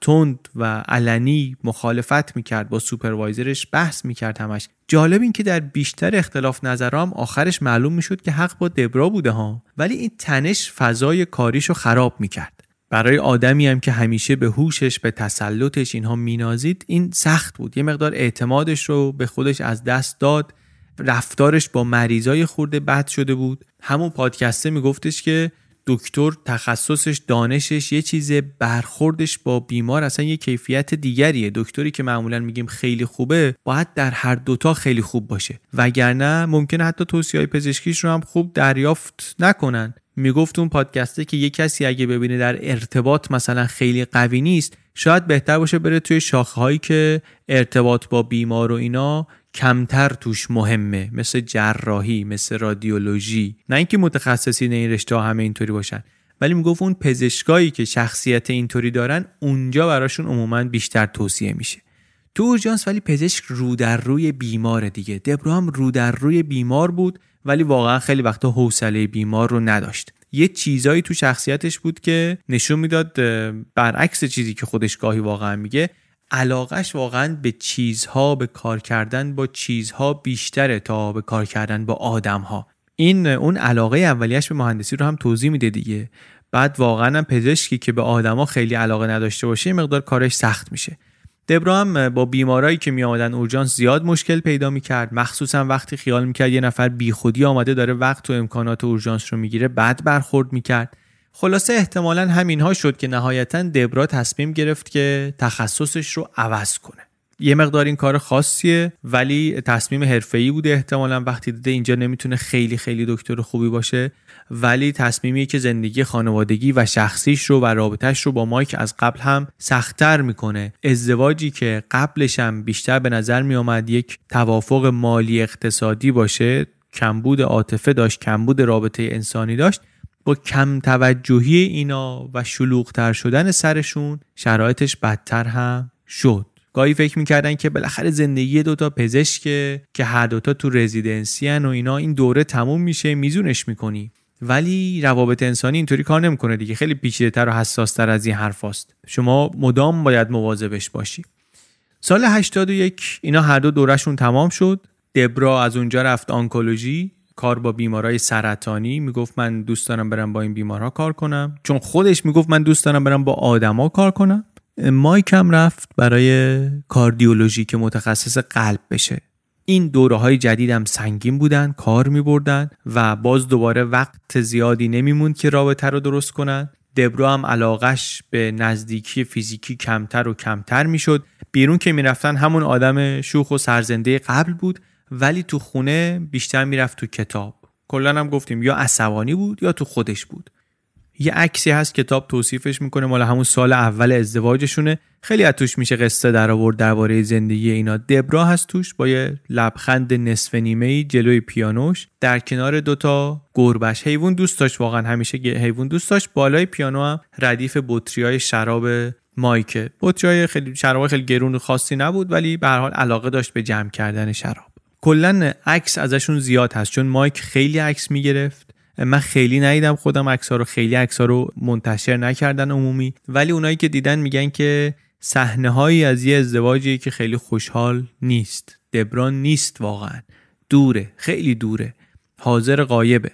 تند و علنی مخالفت می‌کرد. با سوپروایزرش بحث می‌کرد همش. جالب این که در بیشتر اختلاف نظرام آخرش معلوم می‌شد که حق با دبرا بوده ها. ولی این تنش فضای کاریشو خراب می‌کرد. برای آدمی هم که همیشه به هوشش به تسلطش اینها مینازید این سخت بود. یه مقدار اعتمادش رو به خودش از دست داد. رفتارش با مریضای خورده بد شده بود. همون پادکسته میگفتش که دکتر تخصصش دانشش یه چیز برخوردش با بیمار اصلا یه کیفیت دیگریه. دکتری که معمولا میگیم خیلی خوبه باید در هر دوتا خیلی خوب باشه. وگرنه ممکنه حتی توصیه پزشکیش رو هم خوب دریافت نکنن. می‌گفت اون پادکسته که یه کسی اگه ببینه در ارتباط مثلا خیلی قوی نیست شاید بهتر باشه بره توی شاخه هایی که ارتباط با بیمار و اینا کمتر توش مهمه مثل جراحی مثل رادیولوژی. نه اینکه متخصصین این رشته همه اینطوری باشن ولی می‌گفت اون پزشکایی که شخصیت اینطوری دارن اونجا براشون عموما بیشتر توصیه میشه. تو اورژانس ولی پزشک رو در روی بیمار دیگه. دبرو رو در روی بیمار بود ولی واقعا خیلی وقتا حوصله بیمار رو نداشت. یه چیزایی تو شخصیتش بود که نشون می‌داد برعکس چیزی که خودش گاهی واقعا میگه علاقش واقعا به چیزها به کار کردن با چیزها بیشتره تا به کار کردن با آدمها. این اون علاقه اولیش به مهندسی رو هم توضیح میده دیگه. بعد واقعا هم پزشکی که به آدما خیلی علاقه نداشته باشه مقدار کارش سخت میشه. دبرا هم با بیمارایی که می آمدن اورژانس زیاد مشکل پیدا می‌کرد. مخصوصا وقتی خیال می‌کرد یه نفر بیخودی آمده داره وقت و امکانات اورژانس رو می‌گیره بعد برخورد می‌کرد. خلاصه احتمالا همینها شد که نهایتا دبرا تصمیم گرفت که تخصصش رو عوض کنه. یه مقدار این کار خاصیه ولی تصمیم حرفه‌ای بوده احتمالا. وقتی دیده اینجا نمی‌تونه خیلی خیلی دکتر خوبی باشه ولی تصمیمی که زندگی خانوادگی و شخصیش رو و رابطهش رو با مایک از قبل هم سختتر می‌کنه. ازدواجی که قبلش هم بیشتر به نظر میآمد یک توافق مالی اقتصادی باشه کمبود عاطفه داشت کمبود رابطه انسانی داشت با کم توجهی اینا و شلوغتر شدن سرشون شرایطش بدتر هم شد. گاهی فکر می‌کردن که بالاخره زندگی دوتا پزشک که هر دوتا تو رزیدنسی و اینا این دوره تموم میشه میزونش می‌کنی. ولی روابط انسانی اینطوری کار نمی‌کنه دیگه. خیلی پیچیده تر و حساس تر از این حرفاست شما مدام باید مواظبش باشی. سال 81 اینا هر دو دورشون تمام شد. دبرا از اونجا رفت آنکولوژی. کار با بیمارای سرطانی. می‌گفت من دوست دارم برم با این بیمارها کار کنم. چون خودش می‌گفت من دوست دارم برم با آدما کار کنم. مایک هم رفت برای کاردیولوژی که متخصص قلب بشه. این دوره های جدید هم سنگین بودن کار می بردن و باز دوباره وقت زیادی نمیموند که رابطه رو درست کنن. دبرو هم علاقش به نزدیکی فیزیکی کمتر و کمتر می‌شد. بیرون که می‌رفتن همون آدم شوخ و سرزنده قبل بود ولی تو خونه بیشتر می‌رفت تو کتاب. کلا هم گفتیم یا عصبانی بود یا تو خودش بود. یه عکسی هست کتاب توصیفش می‌کنه مال همون سال اول ازدواجشونه. خیلی از توش میشه قصه در آورد درباره زندگی اینا. دبرا هست توش با یه لبخند نصف نیمه جلوی پیانوش. در کنار دوتا گربش. حیوان دوست داشت واقعا همیشه حیوان دوست داشت. بالای پیانو هم ردیف های شراب مایکه های خیلی شراب خیلی گرون خاصی نبود ولی به هر حال علاقه داشت به جمع کردن شراب. کلا عکس ازشون زیاد هست چون مایک خیلی عکس می‌گرفت. من خیلی ندیدم خودم عکس رو خیلی عکس رو منتشر نکردن عمومی. ولی اونایی که دیدن میگن که صحنه هایی از یه ازدواجی که خیلی خوشحال نیست. دبران نیست واقعا. دوره خیلی دوره. حاضر قایبه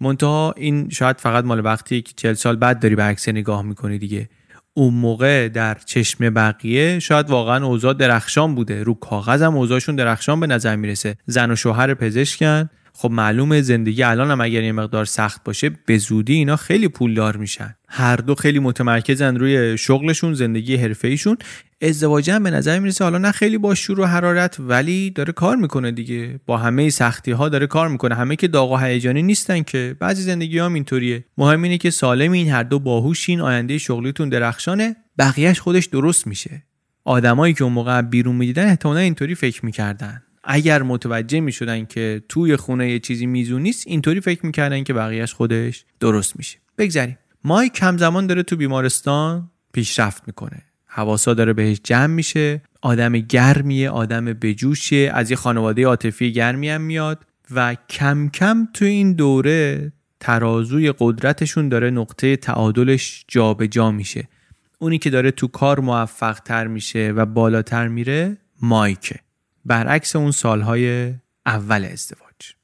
منتها این شاید فقط مال وقتی که چل سال بعد داری به عکس نگاه می‌کنی دیگه. اون موقع در چشم بقیه شاید واقعا اوضاع درخشان بوده. رو کاغذ هم اوضاعشون درخشان به نظر می‌رسه. زن و شوهر پزشکن. خب معلومه زندگی الان هم اگر یه مقدار سخت باشه به زودی اینا خیلی پولدار میشن. هر دو خیلی متمرکزن روی شغلشون زندگی حرفه ایشون ازدواج هم به نظر می‌رسه حالا نه خیلی با شور و حرارت ولی داره کار می‌کنه دیگه. با همه سختی ها داره کار می‌کنه. همه که داغ و هیجانی نیستن که. بعضی زندگی هم اینطوریه. مهم اینه که سالم این هر دو باهوشین آینده شغلیتون درخشانه. بقیهش خودش درست میشه. آدمایی که اون موقع بیرون می‌دیدن احتمالا اینطوری فکر می‌کردن. اگر متوجه می‌شدن که توی خونه یه چیزی میزون نیست اینطوری فکر می‌کردن که بقیهش خودش درست میشه. بگذریم مایک همزمان داره تو بیمارستان پیشرفت می‌کنه. حواسا داره بهش جمع میشه. آدم گرمیه آدم بجوشیه از یه خانواده عاطفی گرمی هم میاد و کم کم تو این دوره ترازوی قدرتشون داره نقطه تعادلش جابجا جا میشه. اونی که داره تو کار موفق تر میشه و بالاتر میره مایکه. برعکس اون سالهای اول ازدواج.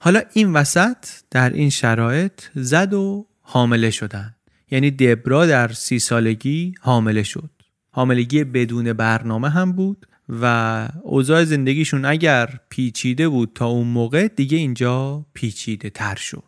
حالا این وسط در این شرایط زد و حامله شدن. یعنی دبرا در سی سالگی حامله شد. حاملگی بدون برنامه هم بود و اوضاع زندگیشون اگر پیچیده بود تا اون موقع دیگه اینجا پیچیده تر شد.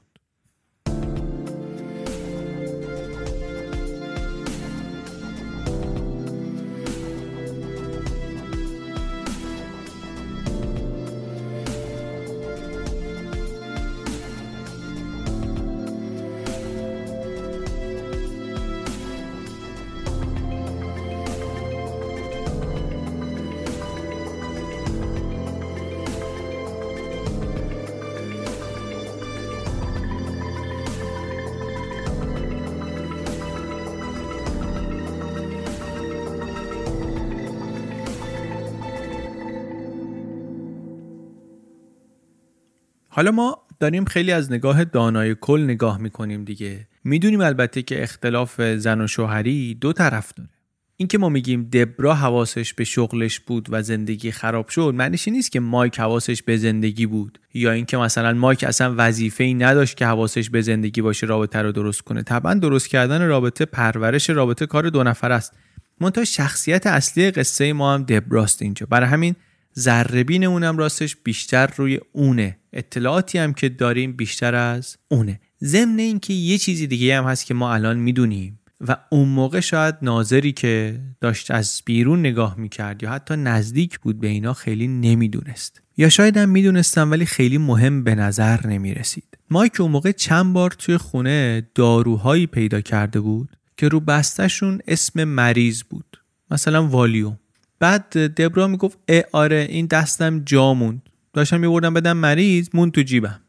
حالا ما داریم خیلی از نگاه دانای کل نگاه می‌کنیم دیگه. می‌دونیم البته که اختلاف زن و شوهری دو طرف داره. اینکه ما میگیم دبرا حواسش به شغلش بود و زندگی خراب شد معنیش نیست که مایک حواسش به زندگی بود. یا اینکه مثلا مایک اصلا وظیفه ای نداشت که حواسش به زندگی باشه رابطه رو درست کنه. طبعا درست کردن رابطه پرورش رابطه کار دو نفر است. منتها شخصیت اصلی قصه ما هم دبراست اینجا. برای همین ذربین اونم راستش بیشتر روی اونه. اطلاعاتی هم که داریم بیشتر از اونه. ضمن اینکه یه چیزی دیگه هم هست که ما الان می‌دونیم و اون موقع شاید ناظری که داشت از بیرون نگاه می‌کرد یا حتی نزدیک بود به اینا خیلی نمی‌دونست. یا شاید هم می‌دونستم ولی خیلی مهم به نظر نمی‌رسید. مایک اون موقع چند بار توی خونه داروهایی پیدا کرده بود که رو بستشون اسم مریض بود. مثلا والیوم. بعد دبرا می‌گفت ای آره این دستم جا موند داشتم میبردم بدم مریض مون تو جیبم.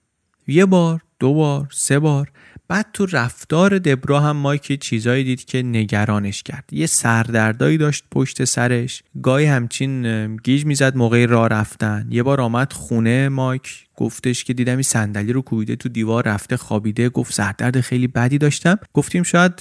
یه بار دو بار سه بار. بعد تو رفتار دبرا هم مایک چیزایی دید که نگرانش کرد. یه سردردایی داشت پشت سرش. گاهی همچین گیج می‌زد موقع راه رفتن. یه بار آمد خونه مایک. گفتش که دیدم این صندلی رو کوبیده تو دیوار رفته خوابیده. گفت سردرد خیلی بدی داشتم. گفتیم شاید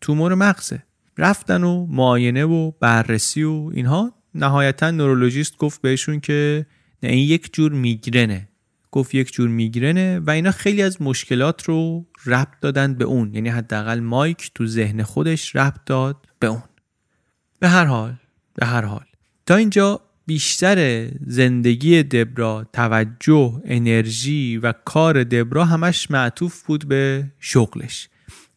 تومور مغزه. رفتن و معاینه و بررسی و اینها. نهایتا نورولوژیست گفت بهشون که نه این یک جور میگرنه. گفت یک جور میگرنه و اینا خیلی از مشکلات رو ربط دادن به اون. یعنی حداقل مایک تو ذهن خودش ربط داد به اون. به هر حال به هر حال. تا اینجا بیشتر زندگی دبرا توجه انرژی و کار دبرا همش معطوف بود به شغلش.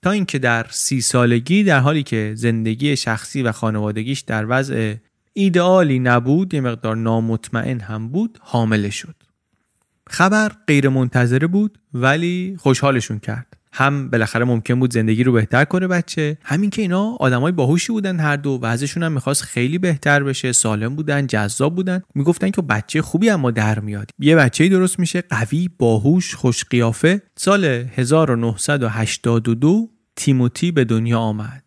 تا اینکه در سی سالگی در حالی که زندگی شخصی و خانوادگیش در وضع ایدئالی نبود یه مقدار نامطمئن هم بود حامله شد. خبر غیر منتظره بود ولی خوشحالشون کرد. هم بالاخره ممکن بود زندگی رو بهتر کنه بچه. همین که اینا آدمای باهوشی بودن هر دو و ازشون هم می‌خواست خیلی بهتر بشه سالم بودن جذاب بودن. می‌گفتن که بچه خوبی اما در میاد. یه بچه درست میشه قوی باهوش خوش قیافه سال 1982 تیموتی به دنیا آمد.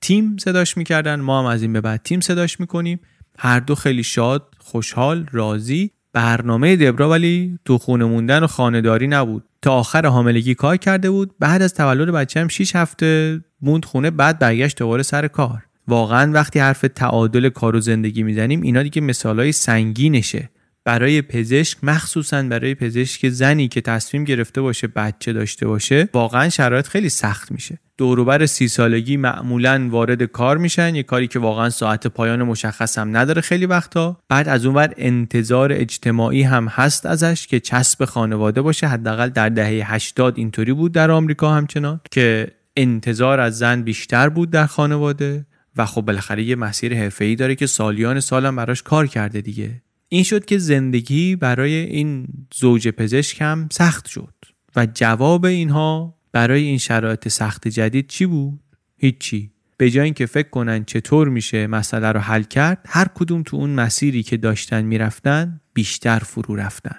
تیم صداش می‌کردن ما هم از این به بعد تیم صداش می‌کنیم. هر دو خیلی شاد خوشحال راضی. برنامه دبرا ولی تو خونه موندن و خانهداری نبود. تا آخر حاملگی کار کرده بود. بعد از تولد بچه هم 6 هفته موند خونه بعد برگشت دوباره سر کار. واقعا وقتی حرف تعادل کار و زندگی می‌زنیم اینا دیگه مثالای سنگینشه. برای پزشک مخصوصا برای پزشک زنی که تصمیم گرفته باشه بچه داشته باشه واقعا شرایط خیلی سخت میشه. دوروبر سی سالگی معمولا وارد کار میشن. یه کاری که واقعا ساعت پایان مشخص هم نداره خیلی وقتا. بعد از اونور انتظار اجتماعی هم هست ازش که چسب خانواده باشه. حداقل در دهه 80 اینطوری بود در آمریکا همچنان که انتظار از زن بیشتر بود در خانواده و خب بالاخره یه مسیر حرفه‌ای داره که سالیان سالم براش کار کرده دیگه. این شد که زندگی برای این زوج پزشک هم سخت شد و جواب اینها برای این شرایط سخت جدید چی بود؟ هیچی. به جای اینکه فکر کنن چطور میشه مسئله رو حل کرد هر کدوم تو اون مسیری که داشتن می‌رفتن بیشتر فرو رفتن.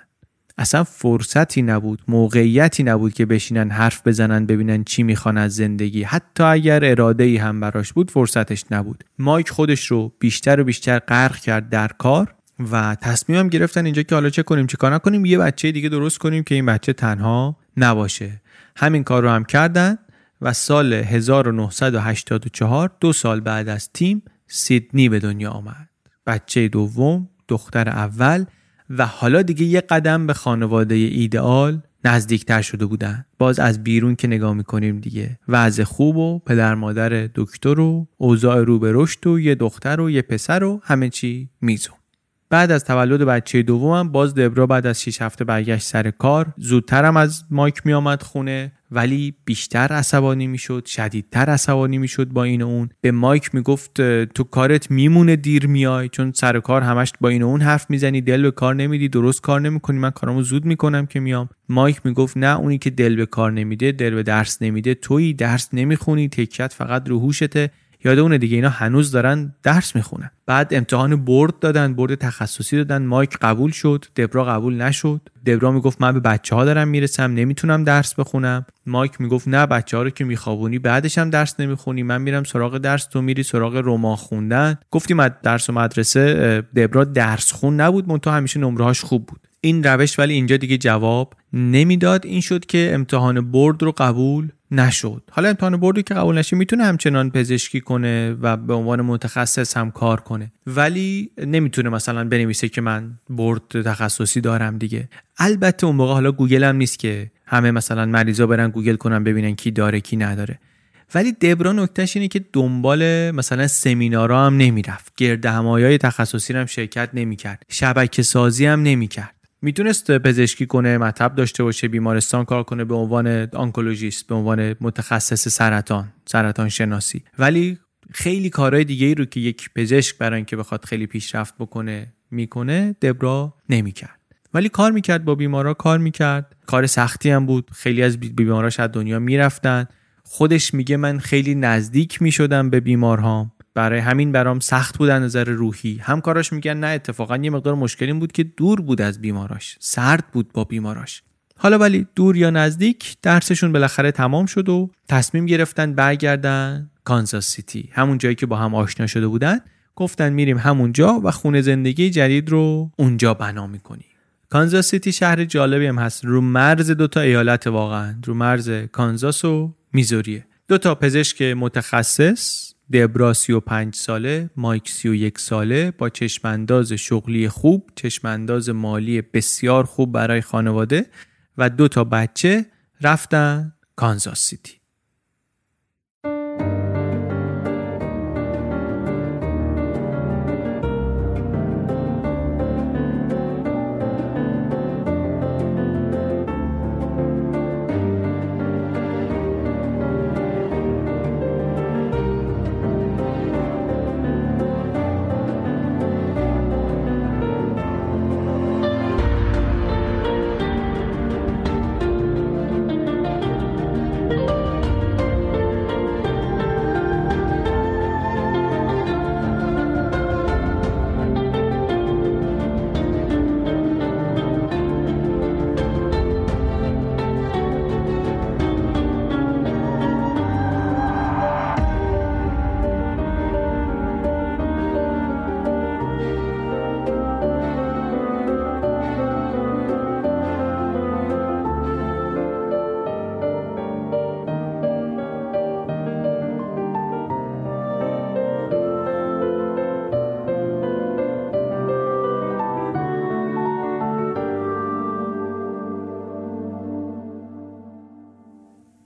اصلا فرصتی نبود موقعیتی نبود که بشینن حرف بزنن ببینن چی می‌خوان از زندگی. حتی اگر اراده ای هم براش بود فرصتش نبود. مایک خودش رو بیشتر و بیشتر غرق کرد در کار و تصمیمم گرفتن اینجا که حالا چه کنیم چه کار نکنیم یه بچه دیگه درست کنیم که این بچه تنها نباشه. همین کار رو هم کردن و سال 1984 دو سال بعد از تیم سیدنی به دنیا آمد. بچه دوم دختر اول و حالا دیگه یه قدم به خانواده ایدئال نزدیکتر شده بودن. باز از بیرون که نگاه می‌کنیم دیگه. وضع خوب و پدر مادر دکتر و اوضاع رو به رشد و یه دختر و یه پسر و همه چی میزون بعد از تولد بچه دومم باز دبرا بعد از 6 هفته برگشت سر کار. زودترم از مایک می آمد خونه ولی بیشتر عصبانی می‌شد شدیدتر عصبانی می‌شد با این و اون. به مایک می‌گفت تو کارت میمونه دیر میای چون سر کار همش با این و اون حرف می‌زنی. دل به کار نمیدی درست کار نمی‌کنی من کارامو زود می‌کنم که میام. مایک می‌گفت نه اونی که دل به کار نمیده دل به درس نمیده. تویی درس نمی‌خونی تکیت فقط رو هوشته. یاد اون دیگه اینا هنوز دارن درس می‌خونن. بعد امتحان برد دادن برد تخصصی دادن. مایک قبول شد دبرا قبول نشد. دبرا می‌گفت من به بچه ها دارم می‌رسم نمی‌تونم درس بخونم. مایک می‌گفت نه بچه ها رو که میخوابونی بعدش هم درس نمی‌خونی. من میرم سراغ درس تو میری سراغ رمان خوندن. گفتیم از درس و مدرسه دبرا درس خون نبود منتها همیشه نمرهاش خوب بود. این روش ولی اینجا دیگه جواب نمی‌داد. این شد که امتحان برد رو قبول نشد. حالا امتحان بردی که قبول نشه می‌تونه همچنان پزشکی کنه و به عنوان متخصص هم کار کنه. ولی نمی‌تونه مثلا بنویسه که من برد تخصصی دارم دیگه. البته اون موقع حالا گوگل هم نیست که همه مثلا مریضا برن گوگل کنن ببینن کی داره کی نداره. ولی دبرا نکتهش اینه که دنبال مثلا سمینارا هم نمی‌رفت. گرد همایای تخصصی هم شرکت نمی‌کرد. شبکه سازی هم نمی‌کرد. می‌تونست پزشکی کنه مطب داشته باشه بیمارستان کار کنه به عنوان oncologist به عنوان متخصص سرطان سرطان شناسی ولی خیلی کارهای دیگه ای رو که یک پزشک برای اینکه بخواد خیلی پیشرفت بکنه می‌کنه دبرا نمی‌کرد. ولی کار می‌کرد با بیمارا کار می‌کرد. کار سختی هم بود. خیلی از بیماراش از دنیا می‌رفتن. خودش میگه من خیلی نزدیک می‌شدم به بیمارهام. برای همین برام سخت بود از نظر روحی. همکاراش میگن نه اتفاقا یه مقدار مشکلی بود که دور بود از بیماراش. سرد بود با بیماراش. حالا ولی دور یا نزدیک درسشون بالاخره تمام شد و تصمیم گرفتن برگردن کانزاس سیتی. همون جایی که با هم آشنا شده بودن گفتن میریم همونجا و خونه زندگی جدید رو اونجا بنا می‌کنیم. کانزاس سیتی شهر جالبی هم هست. رو مرز دوتا ایالت واقعا. رو مرز کانزاس و میزوریه. دو تا پزشک متخصص دبرا 35 ساله مایک 31 ساله با چشمانداز شغلی خوب چشمانداز مالی بسیار خوب برای خانواده و دو تا بچه رفتن کانزاس سیتی.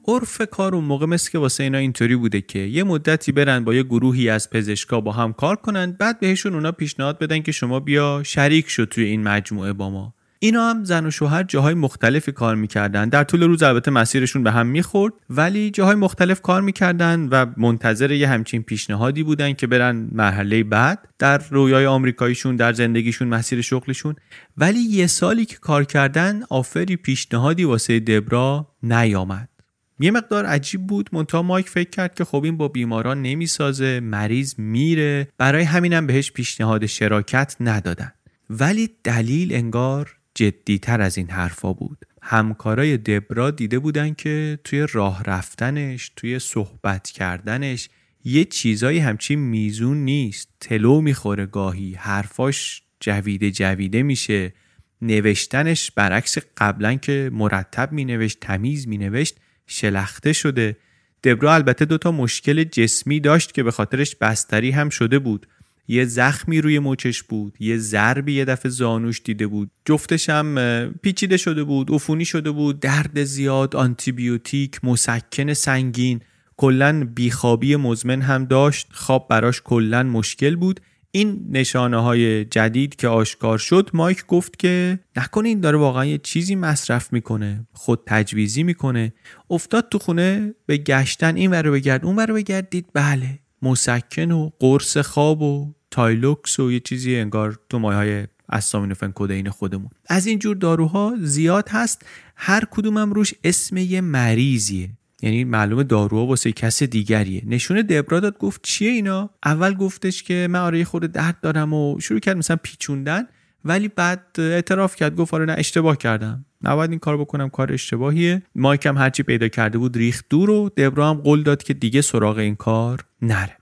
عرف کار اون موقع مثل که واسه اینا اینطوری بوده که یه مدتی برن با یه گروهی از پزشکا با هم کار کنن بعد بهشون اونا پیشنهاد بدن که شما بیا شریک شد توی این مجموعه با ما. اینا هم زن و شوهر جاهای مختلفی کار می‌کردن. در طول روز البته مسیرشون به هم می‌خورد ولی جاهای مختلف کار می‌کردن و منتظر یه همچین پیشنهادی بودن که برن مرحله بعد. در رویای آمریکاییشون در زندگیشون مسیر شغلشون. ولی یه سالی که کار کردن آفری پیشنهادی واسه دبرا نیامد. یه مقدار عجیب بود. مونتا مایک فکر کرد که خب این با بیماران نمی‌سازه مریض میره. برای همینم بهش پیشنهاد شراکت ندادن. ولی دلیل انگار جدیتر از این حرفا بود. همکارای دبرا دیده بودن که توی راه رفتنش توی صحبت کردنش یه چیزایی همچین میزون نیست. تلو می‌خوره گاهی. حرفاش جویده جویده میشه. نوشتنش برعکس قبلا که مرتب مینوشت تمیز مینوشت. شلخته شده. دبرا البته دوتا مشکل جسمی داشت که به خاطرش بستری هم شده بود. یه زخمی روی مچش بود یه ضربی یه دفعه زانوش دیده بود. جفتش هم پیچیده شده بود عفونی شده بود درد زیاد آنتیبیوتیک مسکن سنگین. کلا بیخوابی مزمن هم داشت. خواب براش کلا مشکل بود. این نشانه های جدید که آشکار شد مایک گفت که نکنه این داره واقعا یه چیزی مصرف می‌کنه خود تجویزی می‌کنه. افتاد تو خونه به گشتن این ور بگرد اون ور بگرد دید بله مسکن و قرص خواب و Tylox و یه چیزی انگار تو مایه های استامینوفن کدین خودمون. از این جور داروها زیاد هست هر کدومم روش اسم یه مریضیه. یعنی معلومه داروها واسه کس دیگریه. نشون دبرا داد گفت چیه اینا؟ اول گفتش که من آره خود درد دارم و شروع کرد مثلا پیچوندن ولی بعد اعتراف کرد گفت آره نه اشتباه کردم. نباید این کار بکنم کار اشتباهیه. مایک هم هرچی پیدا کرده بود ریخت دور و دبرا هم قول داد که دیگه سراغ این کار نره.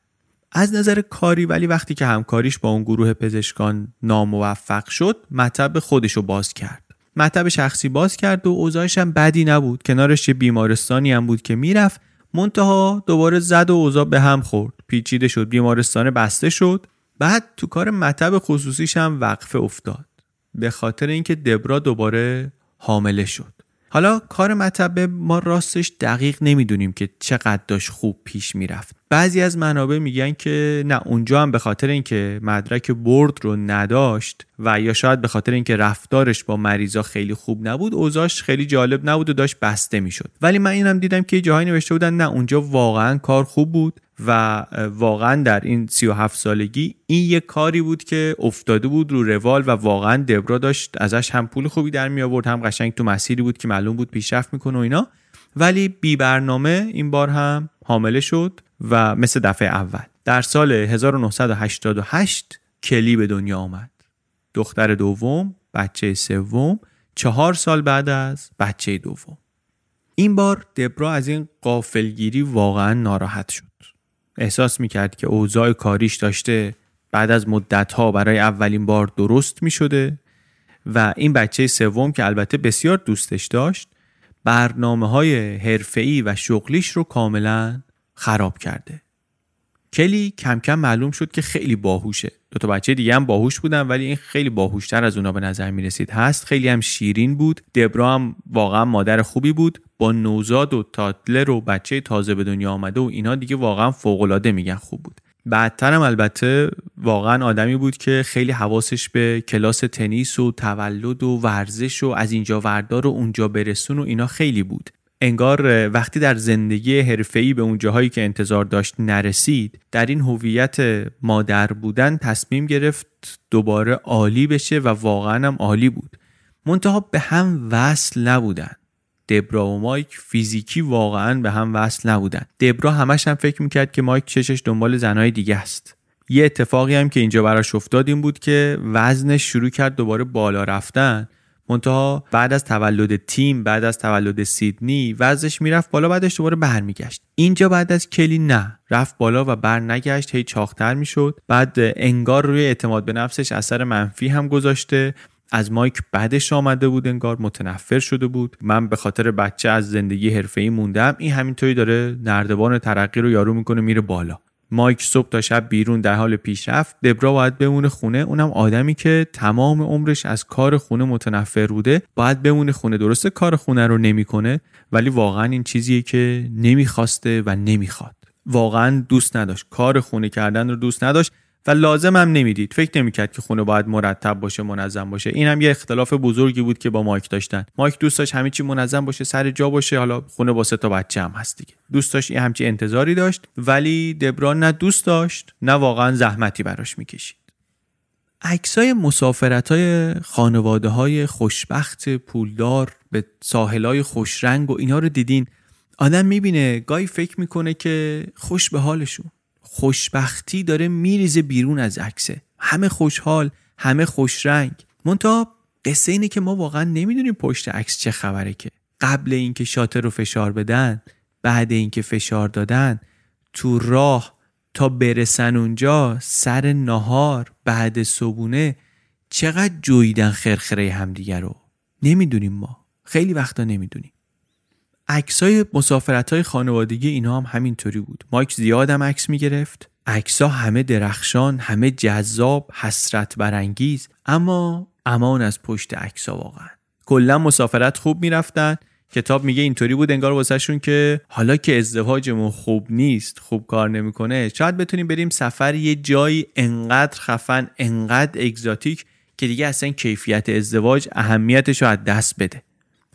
از نظر کاری ولی وقتی که همکاریش با اون گروه پزشکان ناموفق شد مطب خودش رو باز کرد. مطب شخصی باز کرد و اوضاعش هم بدی نبود. کنارش یه بیمارستانی هم بود که می‌رفت. منتها دوباره زد و اوضاع به هم خورد. پیچیده شد بیمارستان بسته شد. بعد تو کار مطب خصوصیش هم وقفه افتاد. به خاطر اینکه دبرا دوباره حامله شد. حالا کار مطب ما راستش دقیق نمی‌دونیم که چقدر داشت خوب پیش می‌رفت. بعضی از منابع میگن که نه اونجا هم به خاطر اینکه مدرک برد رو نداشت و یا شاید به خاطر اینکه رفتارش با مریضا خیلی خوب نبود اوضاعش خیلی جالب نبود و داشت بسته می‌شد. ولی من اینم دیدم که جاهایی نوشته بودن نه اونجا واقعا کار خوب بود و واقعا در این 37 سالگی این یه کاری بود که افتاده بود رو روال و واقعا دبرا داشت ازش هم پول خوبی در می آورد هم قشنگ تو مسیری بود که معلوم بود پیشرفت می‌کنه و اینا. ولی بی برنامه این بار هم حامله شد. و مثل دفعه اول. در سال 1988 کلی به دنیا آمد. دختر دوم بچه سوم چهار سال بعد از بچه دوم. این بار دبرا از این قافلگیری واقعا ناراحت شد. احساس می‌کرد که اوضاع کاریش داشته بعد از مدت ها برای اولین بار درست می شده و این بچه سوم که البته بسیار دوستش داشت برنامه های حرفه‌ای و شغلیش رو کاملا خراب کرده. کلی کم کم معلوم شد که خیلی باهوشه. دو تا بچه دیگه هم باهوش بودن ولی این خیلی باهوشتر از اونا به نظر می رسید هست خیلی هم شیرین بود. دبرا هم واقعا مادر خوبی بود. با نوزاد و تاتلر و بچه تازه به دنیا آمده و اینا دیگه واقعا فوق العاده میگن خوب بود. بعدتر هم البته واقعا آدمی بود که خیلی حواسش به کلاس تنیس و تولد و ورزش و از اینجا وردار و اونجا برسون و اینا خیلی بود. انگار وقتی در زندگی حرفه‌ای به اون جاهایی که انتظار داشت نرسید در این هویت مادر بودن تصمیم گرفت دوباره عالی بشه و واقعا هم عالی بود. منتها به هم وصل نبودن. دبرا و مایک فیزیکی واقعا به هم وصل نبودن. دبرا همش هم فکر می‌کرد که مایک چشش دنبال زنهای دیگه است. یه اتفاقی هم که اینجا براش افتاد این بود که وزنش شروع کرد دوباره بالا رفتن. منتها بعد از تولد تیم بعد از تولد سیدنی وزنش می‌رفت بالا بعدش دوباره برمیگشت. اینجا بعد از کلی نه. رفت بالا و بر نگشت هی چاختر می‌شد. بعد انگار روی اعتماد به نفسش اثر منفی هم گذاشته. از مایک بعدش آمده بود انگار متنفر شده بود. من به خاطر بچه از زندگی حرفه‌ای موندم. این همینطوری داره نردبان ترقی رو یارو می‌کنه میره بالا. مایک صبح تا شب بیرون در حال پیشرفت. دبرا باید بمونه خونه. اونم آدمی که تمام عمرش از کار خونه متنفر بوده باید بمونه خونه. درسته کار خونه رو نمی‌کنه ولی واقعا این چیزیه که نمی‌خواسته و نمی‌خواد. واقعا دوست نداشت. کار خونه کردن رو دوست نداشت. و لازم هم نمی‌دید. فکر نمی‌کرد که خونه باید مرتب باشه منظم باشه. این هم یه اختلاف بزرگی بود که با مایک داشتن. مایک دوست داشت همه چی منظم باشه سر جا باشه. حالا خونه با سه تا بچه هم هست دیگه. دوست داشت یه همچی انتظاری داشت ولی دبران نه دوست داشت نه واقعا زحمتی براش می‌کشید. عکسای مسافرت های خانواده های خوشبخت پولدار به ساحل های خوشرنگ و اینا رو دیدین. آدم می‌بینه گاهی فکر می‌کنه که خوش به حالشون. خوشبختی داره میریزه بیرون از عکسه. همه خوشحال همه خوشرنگ. منتها قصه اینه که ما واقعا نمی‌دونیم پشت عکس چه خبره که. قبل اینکه شاتر رو فشار بدن بعد اینکه فشار دادن تو راه تا برسن اونجا سر نهار بعد صبونه چقدر جویدن خرخره همدیگه رو. نمی‌دونیم ما. خیلی وقتا نمی‌دونیم. عکسای مسافرت های خانوادگی اینا هم همینطوری بود. مایک زیاد هم عکس می‌گرفت. عکسا همه درخشان همه جذاب حسرت برانگیز اما امان از پشت عکسا واقعا. کلا مسافرت خوب می‌رفتن. کتاب میگه اینطوری بود انگار واسهشون که حالا که ازدواجمون خوب نیست خوب کار نمی‌کنه شاید بتونیم بریم سفر یه جایی انقدر خفن انقدر اگزاتیک که دیگه اصلا کیفیت ازدواج اهمیتش رو از دست بده.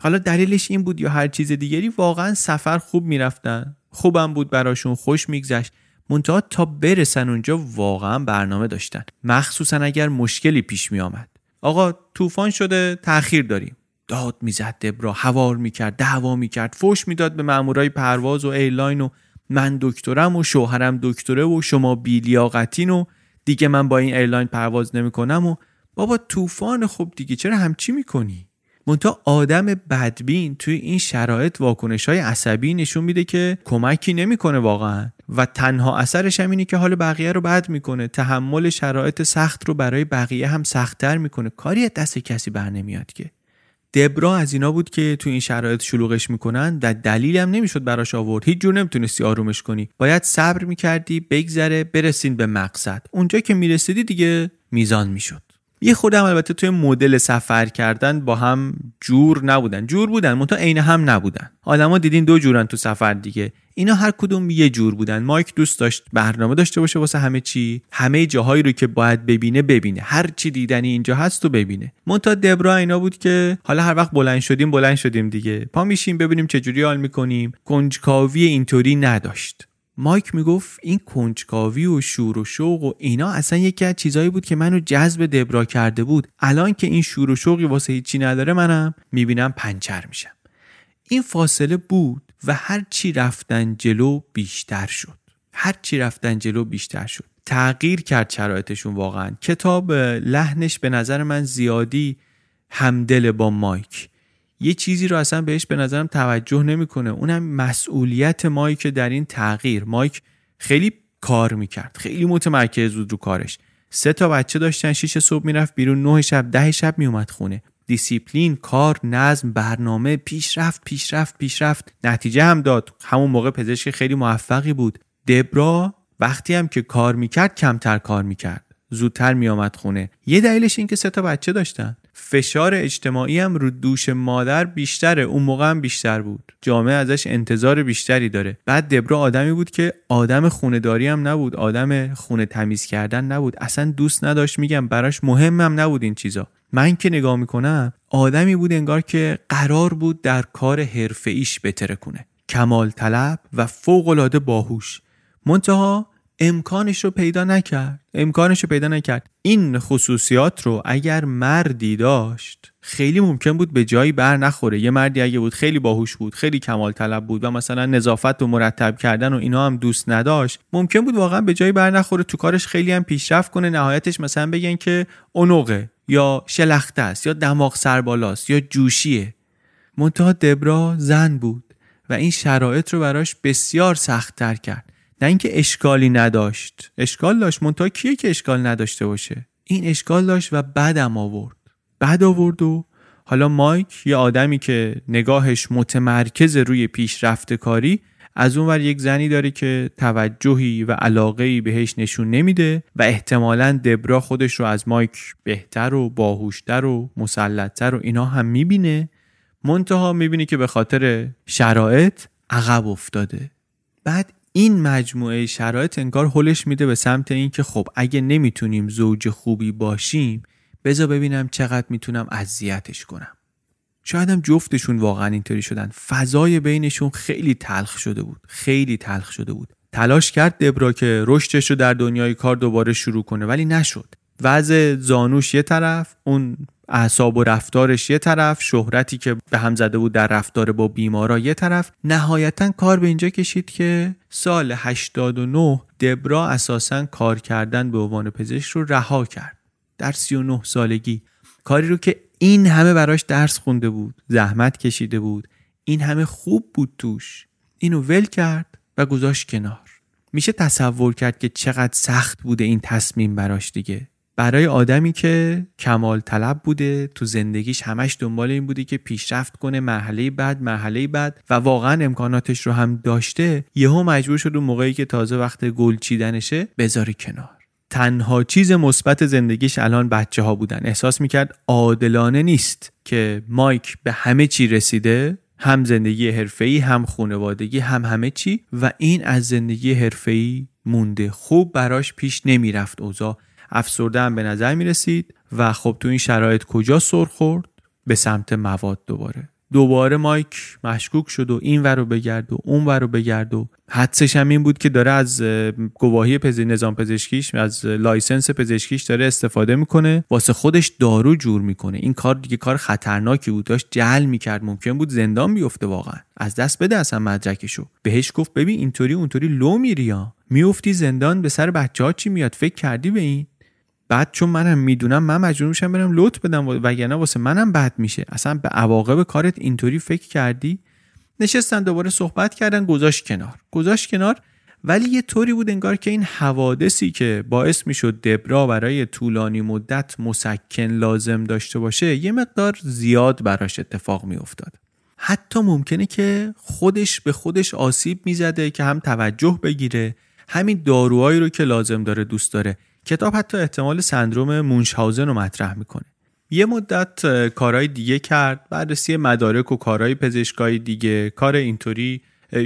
حالا دلیلش این بود یا هر چیز دیگری واقعا سفر خوب می‌رفتن. خوبم بود براشون خوش میگذشت. منتها تا برسن اونجا واقعا برنامه داشتن. مخصوصا اگر مشکلی پیش می آمد آقا طوفان شده تاخیر داریم. داد می‌زد دبرا هوار می‌کرد دعوا می‌کرد فوش می‌داد به مامورای پرواز و airline و من دکترم و شوهرم دکتره و شما بی‌لیاقتین و دیگه من با این airline پرواز نمی‌کنم و بابا طوفان خوب دیگه چرا همچی می‌کنی؟ منتها آدم بدبین توی این شرایط واکنش های عصبی نشون میده که کمکی نمی‌کنه واقعا. و تنها اثرش هم اینه که حال بقیه رو بد می‌کنه. تحمل شرایط سخت رو برای بقیه هم سختتر می‌کنه. کاری دست کسی بر نمیاد که. دبرا از اینا بود که تو این شرایط شلوغش می‌کنن. و دلیل هم نمی‌شد براش آورد. هیچ جور نمی‌تونستی آرومش کنی. باید صبر می‌کردی بگذره برسین به مقصد. اونجا که می‌رسیدی دیگه میزان می‌شد. یه خودم البته توی مدل سفر کردن با هم جور نبودن. جور بودن منتها عین هم نبودن. آدما دیدین دو جورن تو سفر دیگه. اینا هر کدوم یه جور بودن. مایک دوست داشت برنامه داشته باشه واسه همه چی. همه جاهایی رو که باید ببینه ببینه. هر چی دیدنی اینجا هست و ببینه. مونتا دبرا اینا بود که حالا هر وقت بلند شدیم بلند شدیم دیگه. پا میشیم ببینیم چجوری حال می‌کنیم. کنجکاوی اینطوری نداشت. مایک می‌گفت این کنجکاوی و شور و شوق و اینا اصلا یکی از چیزایی بود که منو جذب دبرا کرده بود. الان که این شور و شوقی واسه هیچی نداره منم می‌بینم پنچر میشم. این فاصله بود و هر چی رفتن جلو بیشتر شد. هر چی رفتن جلو بیشتر شد. تغییر کرد شرایطشون واقعا. کتاب لحنش به نظر من زیادی همدل با مایک. یه چیزی رو اصلا بهش به نظرم توجه نمی‌کنه. اونم مسئولیت مایک در این تغییر. مایک خیلی کار می‌کرد. خیلی متمرکز بود رو کارش. سه تا بچه داشتن. شیش صبح می‌رفت بیرون. نه شب ده شب میومد خونه. دیسیپلین کار نظم برنامه پیشرفت پیشرفت پیشرفت. نتیجه هم داد. همون موقع پزشک خیلی موفقی بود. دبرا وقتی هم که کار می‌کرد کمتر کار می‌کرد. زودتر میآمد خونه. یه دلیلش این که سه تا بچه داشتن. فشار اجتماعی هم رو دوش مادر بیشتره. اون موقع هم بیشتر بود. جامعه ازش انتظار بیشتری داره. بعد دبرا آدمی بود که آدم خونداری هم نبود. آدم خونه تمیز کردن نبود. اصلا دوست نداشت. میگم براش مهمم نبود این چیزا. من که نگاه می‌کنم آدمی بود انگار که قرار بود در کار حرفه ایش بتره کنه کمال طلب و فوق العاده باهوش. منتها امکانش رو پیدا نکرد. امکانش رو پیدا نکرد. این خصوصیات رو اگر مردی داشت خیلی ممکن بود به جایی بر نخوره. یه مردی اگه بود خیلی باهوش بود خیلی کمال طلب بود و مثلا نظافت و مرتب کردن و اینا هم دوست نداشت ممکن بود واقعا به جایی بر نخوره. تو کارش خیلی هم پیشرفت کنه. نهایتش مثلا بگن که اونوقه یا شلخته است یا دماغ سربالاست یا جوشیه. منتها دبرا زن بود و این شرایط رو براش بسیار سختتر کرد. نه اینکه اشکالی نداشت. اشکال داشت. منتها کیه که اشکال نداشته باشه؟ این اشکال داشت و بدم آورد. بد آورد و حالا مایک یه آدمی که نگاهش متمرکز روی پیشرفت کاری از اون ور یک زنی داره که توجهی و علاقهی بهش نشون نمیده و احتمالا دبرا خودش رو از مایک بهتر و باهوشتر و مسلطتر و اینا هم می‌بینه. منتها می‌بینه که به خاطر شرایط عقب افتاده. بعد این مجموعه شرایط انگار حلش میده به سمت اینکه خب اگه نمی‌تونیم زوج خوبی باشیم بذار ببینم چقدر می‌تونم اذیتش کنم. شاید هم جفتشون واقعا اینطوری شدن. فضای بینشون خیلی تلخ شده بود. خیلی تلخ شده بود. تلاش کرد دبرا که رشدش رو در دنیای کار دوباره شروع کنه ولی نشد. وضع زانوش یه طرف اون اعصاب و رفتارش یه طرف شهرتی که به هم زده بود در رفتار با بیمارا یه طرف. نهایتا کار به اینجا کشید که سال 89 دبرا اساسا کار کردن به عنوان پزشک رو رها کرد. در 39 سالگی. کاری رو که این همه براش درس خونده بود زحمت کشیده بود. این همه خوب بود توش. اینو ول کرد و گذاشت کنار. میشه تصور کرد که چقدر سخت بوده این تصمیم براش دیگه. برای آدمی که کمال طلب بوده تو زندگیش همش دنبال این بوده که پیشرفت کنه مرحله بعد مرحله بعد و واقعا امکاناتش رو هم داشته یهو مجبور شد اون موقعی که تازه وقت گل چیدنشه بذاره کنار. تنها چیز مثبت زندگیش الان بچه ها بودن. احساس می‌کرد عادلانه نیست که مایک به همه چی رسیده هم زندگی حرفه‌ای هم خانوادگی هم همه چی و این از زندگی حرفه‌ای مونده. خوب براش پیش نمی‌رفت اوضاع. افسرده هم به نظر می رسید و خب تو این شرایط کجا سر خورد؟ به سمت مواد دوباره. دوباره مایک مشکوک شد و این ور رو بگرد و اون ور رو بگرد و حدسش هم این بود که داره از گواهی پزشکی نظام پزشکیش از license پزشکیش داره استفاده می‌کنه. واسه خودش دارو جور می‌کنه. این کار دیگه کار خطرناکی بود. داشت جعل می‌کرد. ممکن بود زندان بیفته واقعا. از دست بده اصلا مدرکشو. بهش گفت ببین اینطوری اونطوری لو میری میفتی زندان به سر بچه ها چی میاد؟ فکر کردی به این؟ بعد چون منم می‌دونم من مجبور میشم برم لط بدم وگرنه واسه منم بد میشه. اصلا به عواقب کارت اینطوری فکر کردی؟ نشستن دوباره صحبت کردن گذاشت کنار. گذاشت کنار ولی یه طوری بود انگار که این حوادثی که باعث می‌شد دبرا برای طولانی مدت مسکن لازم داشته باشه یه مقدار زیاد براش اتفاق میافتاد. حتی ممکنه که خودش به خودش آسیب می‌زده که هم توجه بگیره همین داروهایی رو که لازم داره دوست داره. کتاب حتی احتمال سندروم مونشهاوزن رو مطرح می‌کنه. یه مدت کارهای دیگه کرد بررسی مدارک و کارهای پزشکایی دیگه کار اینطوری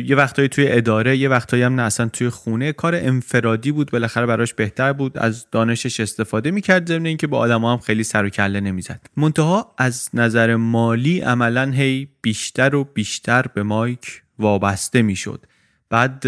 یه وقتایی توی اداره یه وقتایی هم نه اصلا توی خونه. کار انفرادی بود بالاخره براش بهتر بود. از دانشش استفاده می‌کرد ضمن اینکه با آدما هم خیلی سر و کله نمی‌زد. منتها از نظر مالی عملا هی بیشتر و بیشتر به مایک وابسته می‌شد. بعد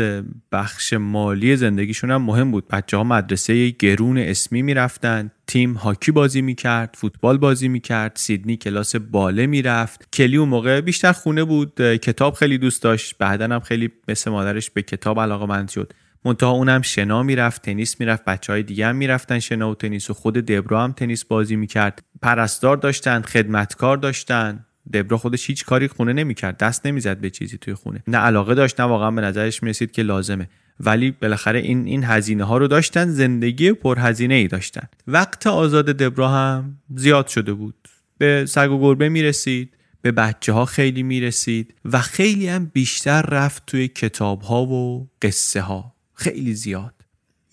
بخش مالی زندگیشون هم مهم بود. بچه ها مدرسه گرون اسمی می‌رفتن تیم هاکی بازی می‌کرد فوتبال بازی می‌کرد سیدنی کلاس باله می‌رفت. کلی اون موقع بیشتر خونه بود کتاب خیلی دوست داشت بعدا هم خیلی مثل مادرش به کتاب علاقه مند شد. منتها اونم شنا می‌رفت تنیس می‌رفت بچه های دیگه هم می‌رفتن شنا و تنیس و خود دبرا هم تنیس بازی می‌کرد. پرستار داشتن خدمتکار داشتن. دبرا خودش هیچ کاری خونه نمی‌کرد. دست نمی‌زد به چیزی توی خونه. نه علاقه داشت نه واقعا به نظرش می‌رسید که لازمه. ولی بالاخره این این هزینه ها رو داشتن زندگی پرهزینه ای داشتن. وقت آزاد دبرا هم زیاد شده بود. به سگ و گربه می‌رسید به بچه ها خیلی می‌رسید و خیلی هم بیشتر رفت توی کتاب ها و قصه ها خیلی زیاد.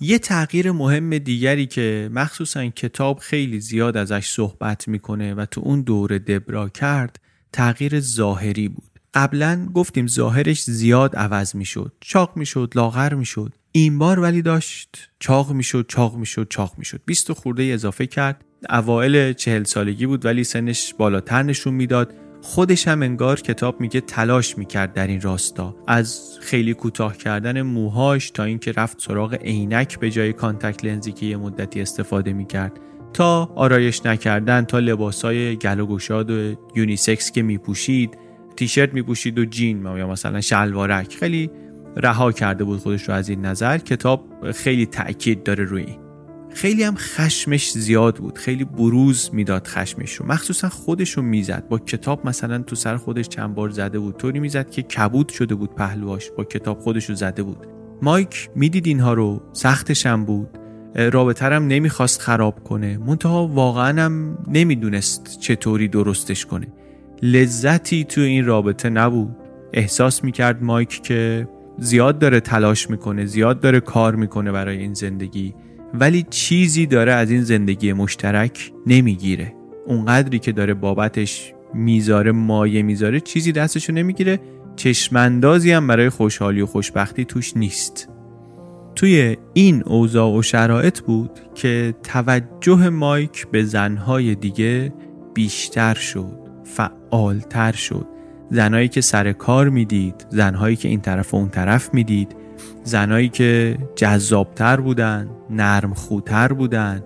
یه تغییر مهم دیگری که مخصوصا کتاب خیلی زیاد ازش صحبت می‌کنه و تو اون دور دبرا کرد تغییر ظاهری بود. قبلا گفتیم ظاهرش زیاد عوض می‌شد چاق می‌شد لاغر می‌شد. این بار ولی داشت چاق می‌شد چاق می‌شد چاق می‌شد. 20 خورده اضافه کرد. اوایل چهل سالگی بود ولی سنش بالاتر نشون می‌داد. خودش هم انگار کتاب میگه تلاش می‌کرد در این راستا. از خیلی کوتاه کردن موهاش تا اینکه رفت سراغ عینک به جای کانتکت لنزی که یه مدتی استفاده می‌کرد. تا آرایش نکردن تا لباسای گل و گشاد و یونیسکس که میپوشید تیشرت میپوشید و جین یا مثلا شلوارک. خیلی رها کرده بود خودش رو از این نظر. کتاب خیلی تاکید داره روی این. خیلی هم خشمش زیاد بود. خیلی بروز می‌داد خشمش رو. مخصوصا خودش رو می‌زد. با کتاب مثلا تو سر خودش چند بار زده بود. طوری می‌زد که کبود شده بود پهلواش. با کتاب خودش رو زده بود. مایک می‌دید اینها رو؟ سختش هم بود. رابطرم نمی‌خواست خراب کنه. منتها واقعا هم نمی‌دونست چطوری درستش کنه. لذتی تو این رابطه نبود. احساس می‌کرد مایک که زیاد داره تلاش می‌کنه زیاد داره کار می‌کنه برای این زندگی. ولی چیزی داره از این زندگی مشترک نمی‌گیره. اونقدری که داره بابتش می‌ذاره مایه می‌ذاره چیزی دستشو نمی‌گیره. چشمندازی هم برای خوشحالی و خوشبختی توش نیست. توی این اوضاع و شرایط بود که توجه مایک به زنهای دیگه بیشتر شد فعالتر شد. زنهایی که سر کار می‌دید زنهایی که این طرف و اون طرف می‌دید. زنایی که جذابتر بودن نرم خودتر بودن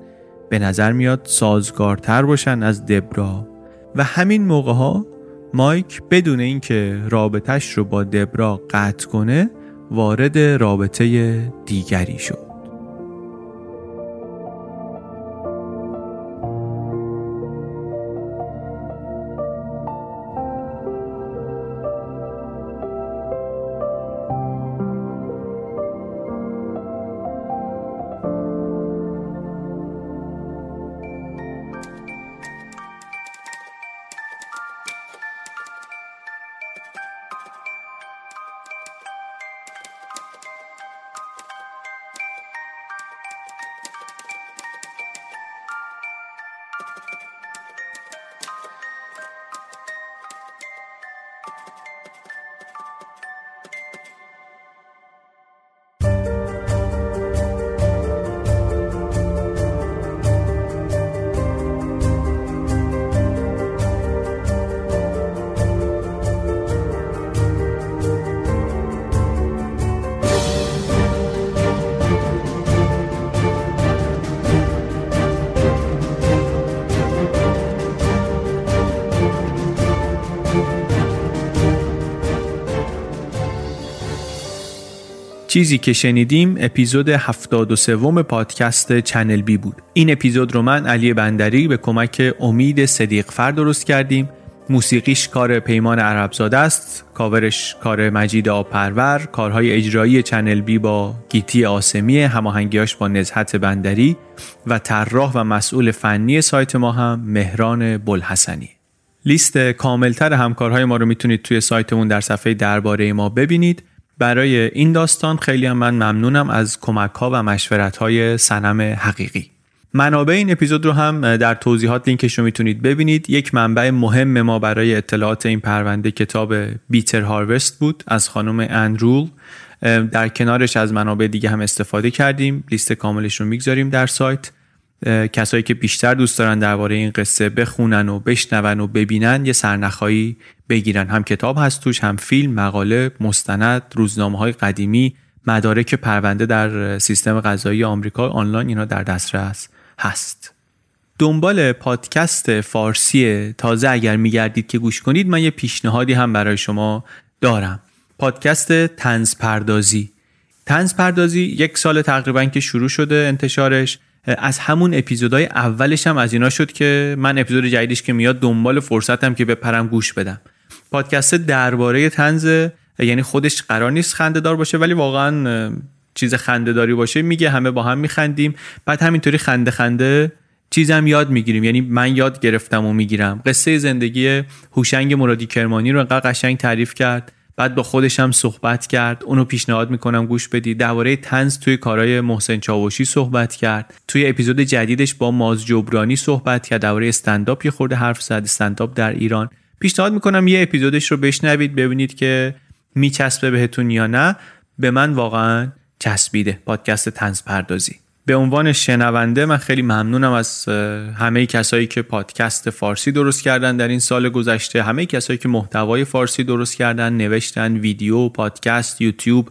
به نظر میاد سازگارتر باشن از دبرا. و همین موقع ها مایک بدون اینکه رابطش رو با دبرا قطع کنه وارد رابطه دیگری شد. چیزی که شنیدیم اپیزود 73 پادکست چنل بی بود. این اپیزود رو من علی بندری به کمک امید صدیق فر درست کردیم. موسیقیش کار پیمان عربزاده است کاورش کار مجید آبپرور کارهای اجرایی چنل بی با گیتی آسمی هماهنگیاش با نزهت بندری و طراح و مسئول فنی سایت ما هم مهران بلحسنی. لیست کاملتر همکارهای ما رو می‌تونید توی سایتمون در صفحه درباره ما ببینید. برای این داستان خیلی هم من ممنونم از کمک ها و مشورت های سنم حقیقی. منابع این اپیزود رو هم در توضیحات لینکش رو می‌تونید ببینید. یک منبع مهم ما برای اطلاعات این پرونده کتاب بیتر هاروست بود از خانم انرول در کنارش از منابع دیگه هم استفاده کردیم. لیست کاملش رو می‌گذاریم در سایت. کسایی که بیشتر دوست دارن درباره این قصه بخونن و بشنون و ببینن یه سرنخایی بگیرن. هم کتاب هست توش هم فیلم مقاله مستند روزنامه های قدیمی مدارک پرونده در سیستم قضایی آمریکا آنلاین اینا در دسترس هست. دنبال پادکست فارسی تازه اگر میگردید که گوش کنید من یه پیشنهادی هم برای شما دارم. پادکست تنز پردازی. تنز پردازی یک سال تقریبا که شروع شده انتشارش. از همون اپیزودهای اولش هم از اینا شد که من اپیزود جدیدش که میاد دنبال فرصتم که بپرم گوش بدم. پادکست درباره تنز یعنی خودش قرار نیست خنده دار باشه ولی واقعا چیز خنده داری باشه. میگه همه با هم میخندیم. بعد همینطوری خنده خنده چیزم یاد می‌گیریم. یعنی من یاد گرفتم و می‌گیرم. قصه زندگی هوشنگ مرادی کرمانی رو انقدر قشنگ تعریف کرد. بعد با خودش هم صحبت کرد. اونو پیشنهاد می‌کنم گوش بدی. درباره تنز توی کارهای محسن چاوشی صحبت کرد. توی اپیزود جدیدش با ماز جبرانی صحبت کرد. درباره استنداپ یه خورده حرف زد. استنداپ در ایران. پیشنهاد می‌کنم یه اپیزودش رو بشنوید ببینید که میچسبه بهتون یا نه. به من واقعا چسبیده. پادکست تنز پردازی. به عنوان شنونده من خیلی ممنونم از همه کسایی که پادکست فارسی درست کردن در این سال گذشته همه کسایی که محتوای فارسی درست کردن نوشتن ویدیو پادکست یوتیوب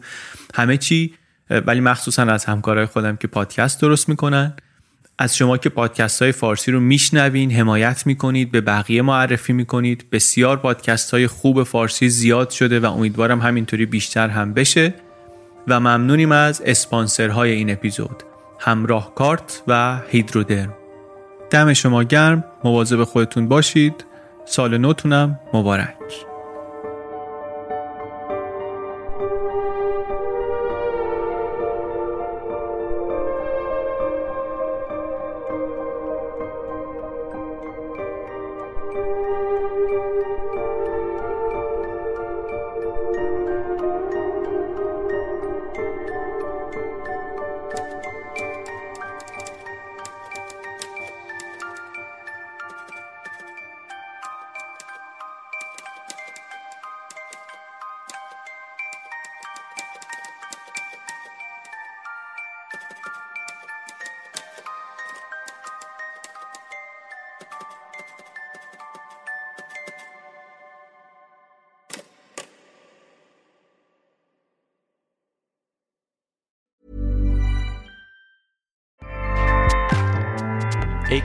همه چی. ولی مخصوصا از همکارای خودم که پادکست درست می‌کنن. از شما که پادکست های فارسی رو میشنوین حمایت می‌کنید به بقیه معرفی می‌کنید. بسیار پادکست های خوب فارسی زیاد شده و امیدوارم همینطوری بیشتر هم بشه. و ممنونیم از اسپانسرهای این اپیزود. همراه کارت و هیدرودرم. دم شما گرم. مواظب خودتون باشید. سال نوتونم. مبارک.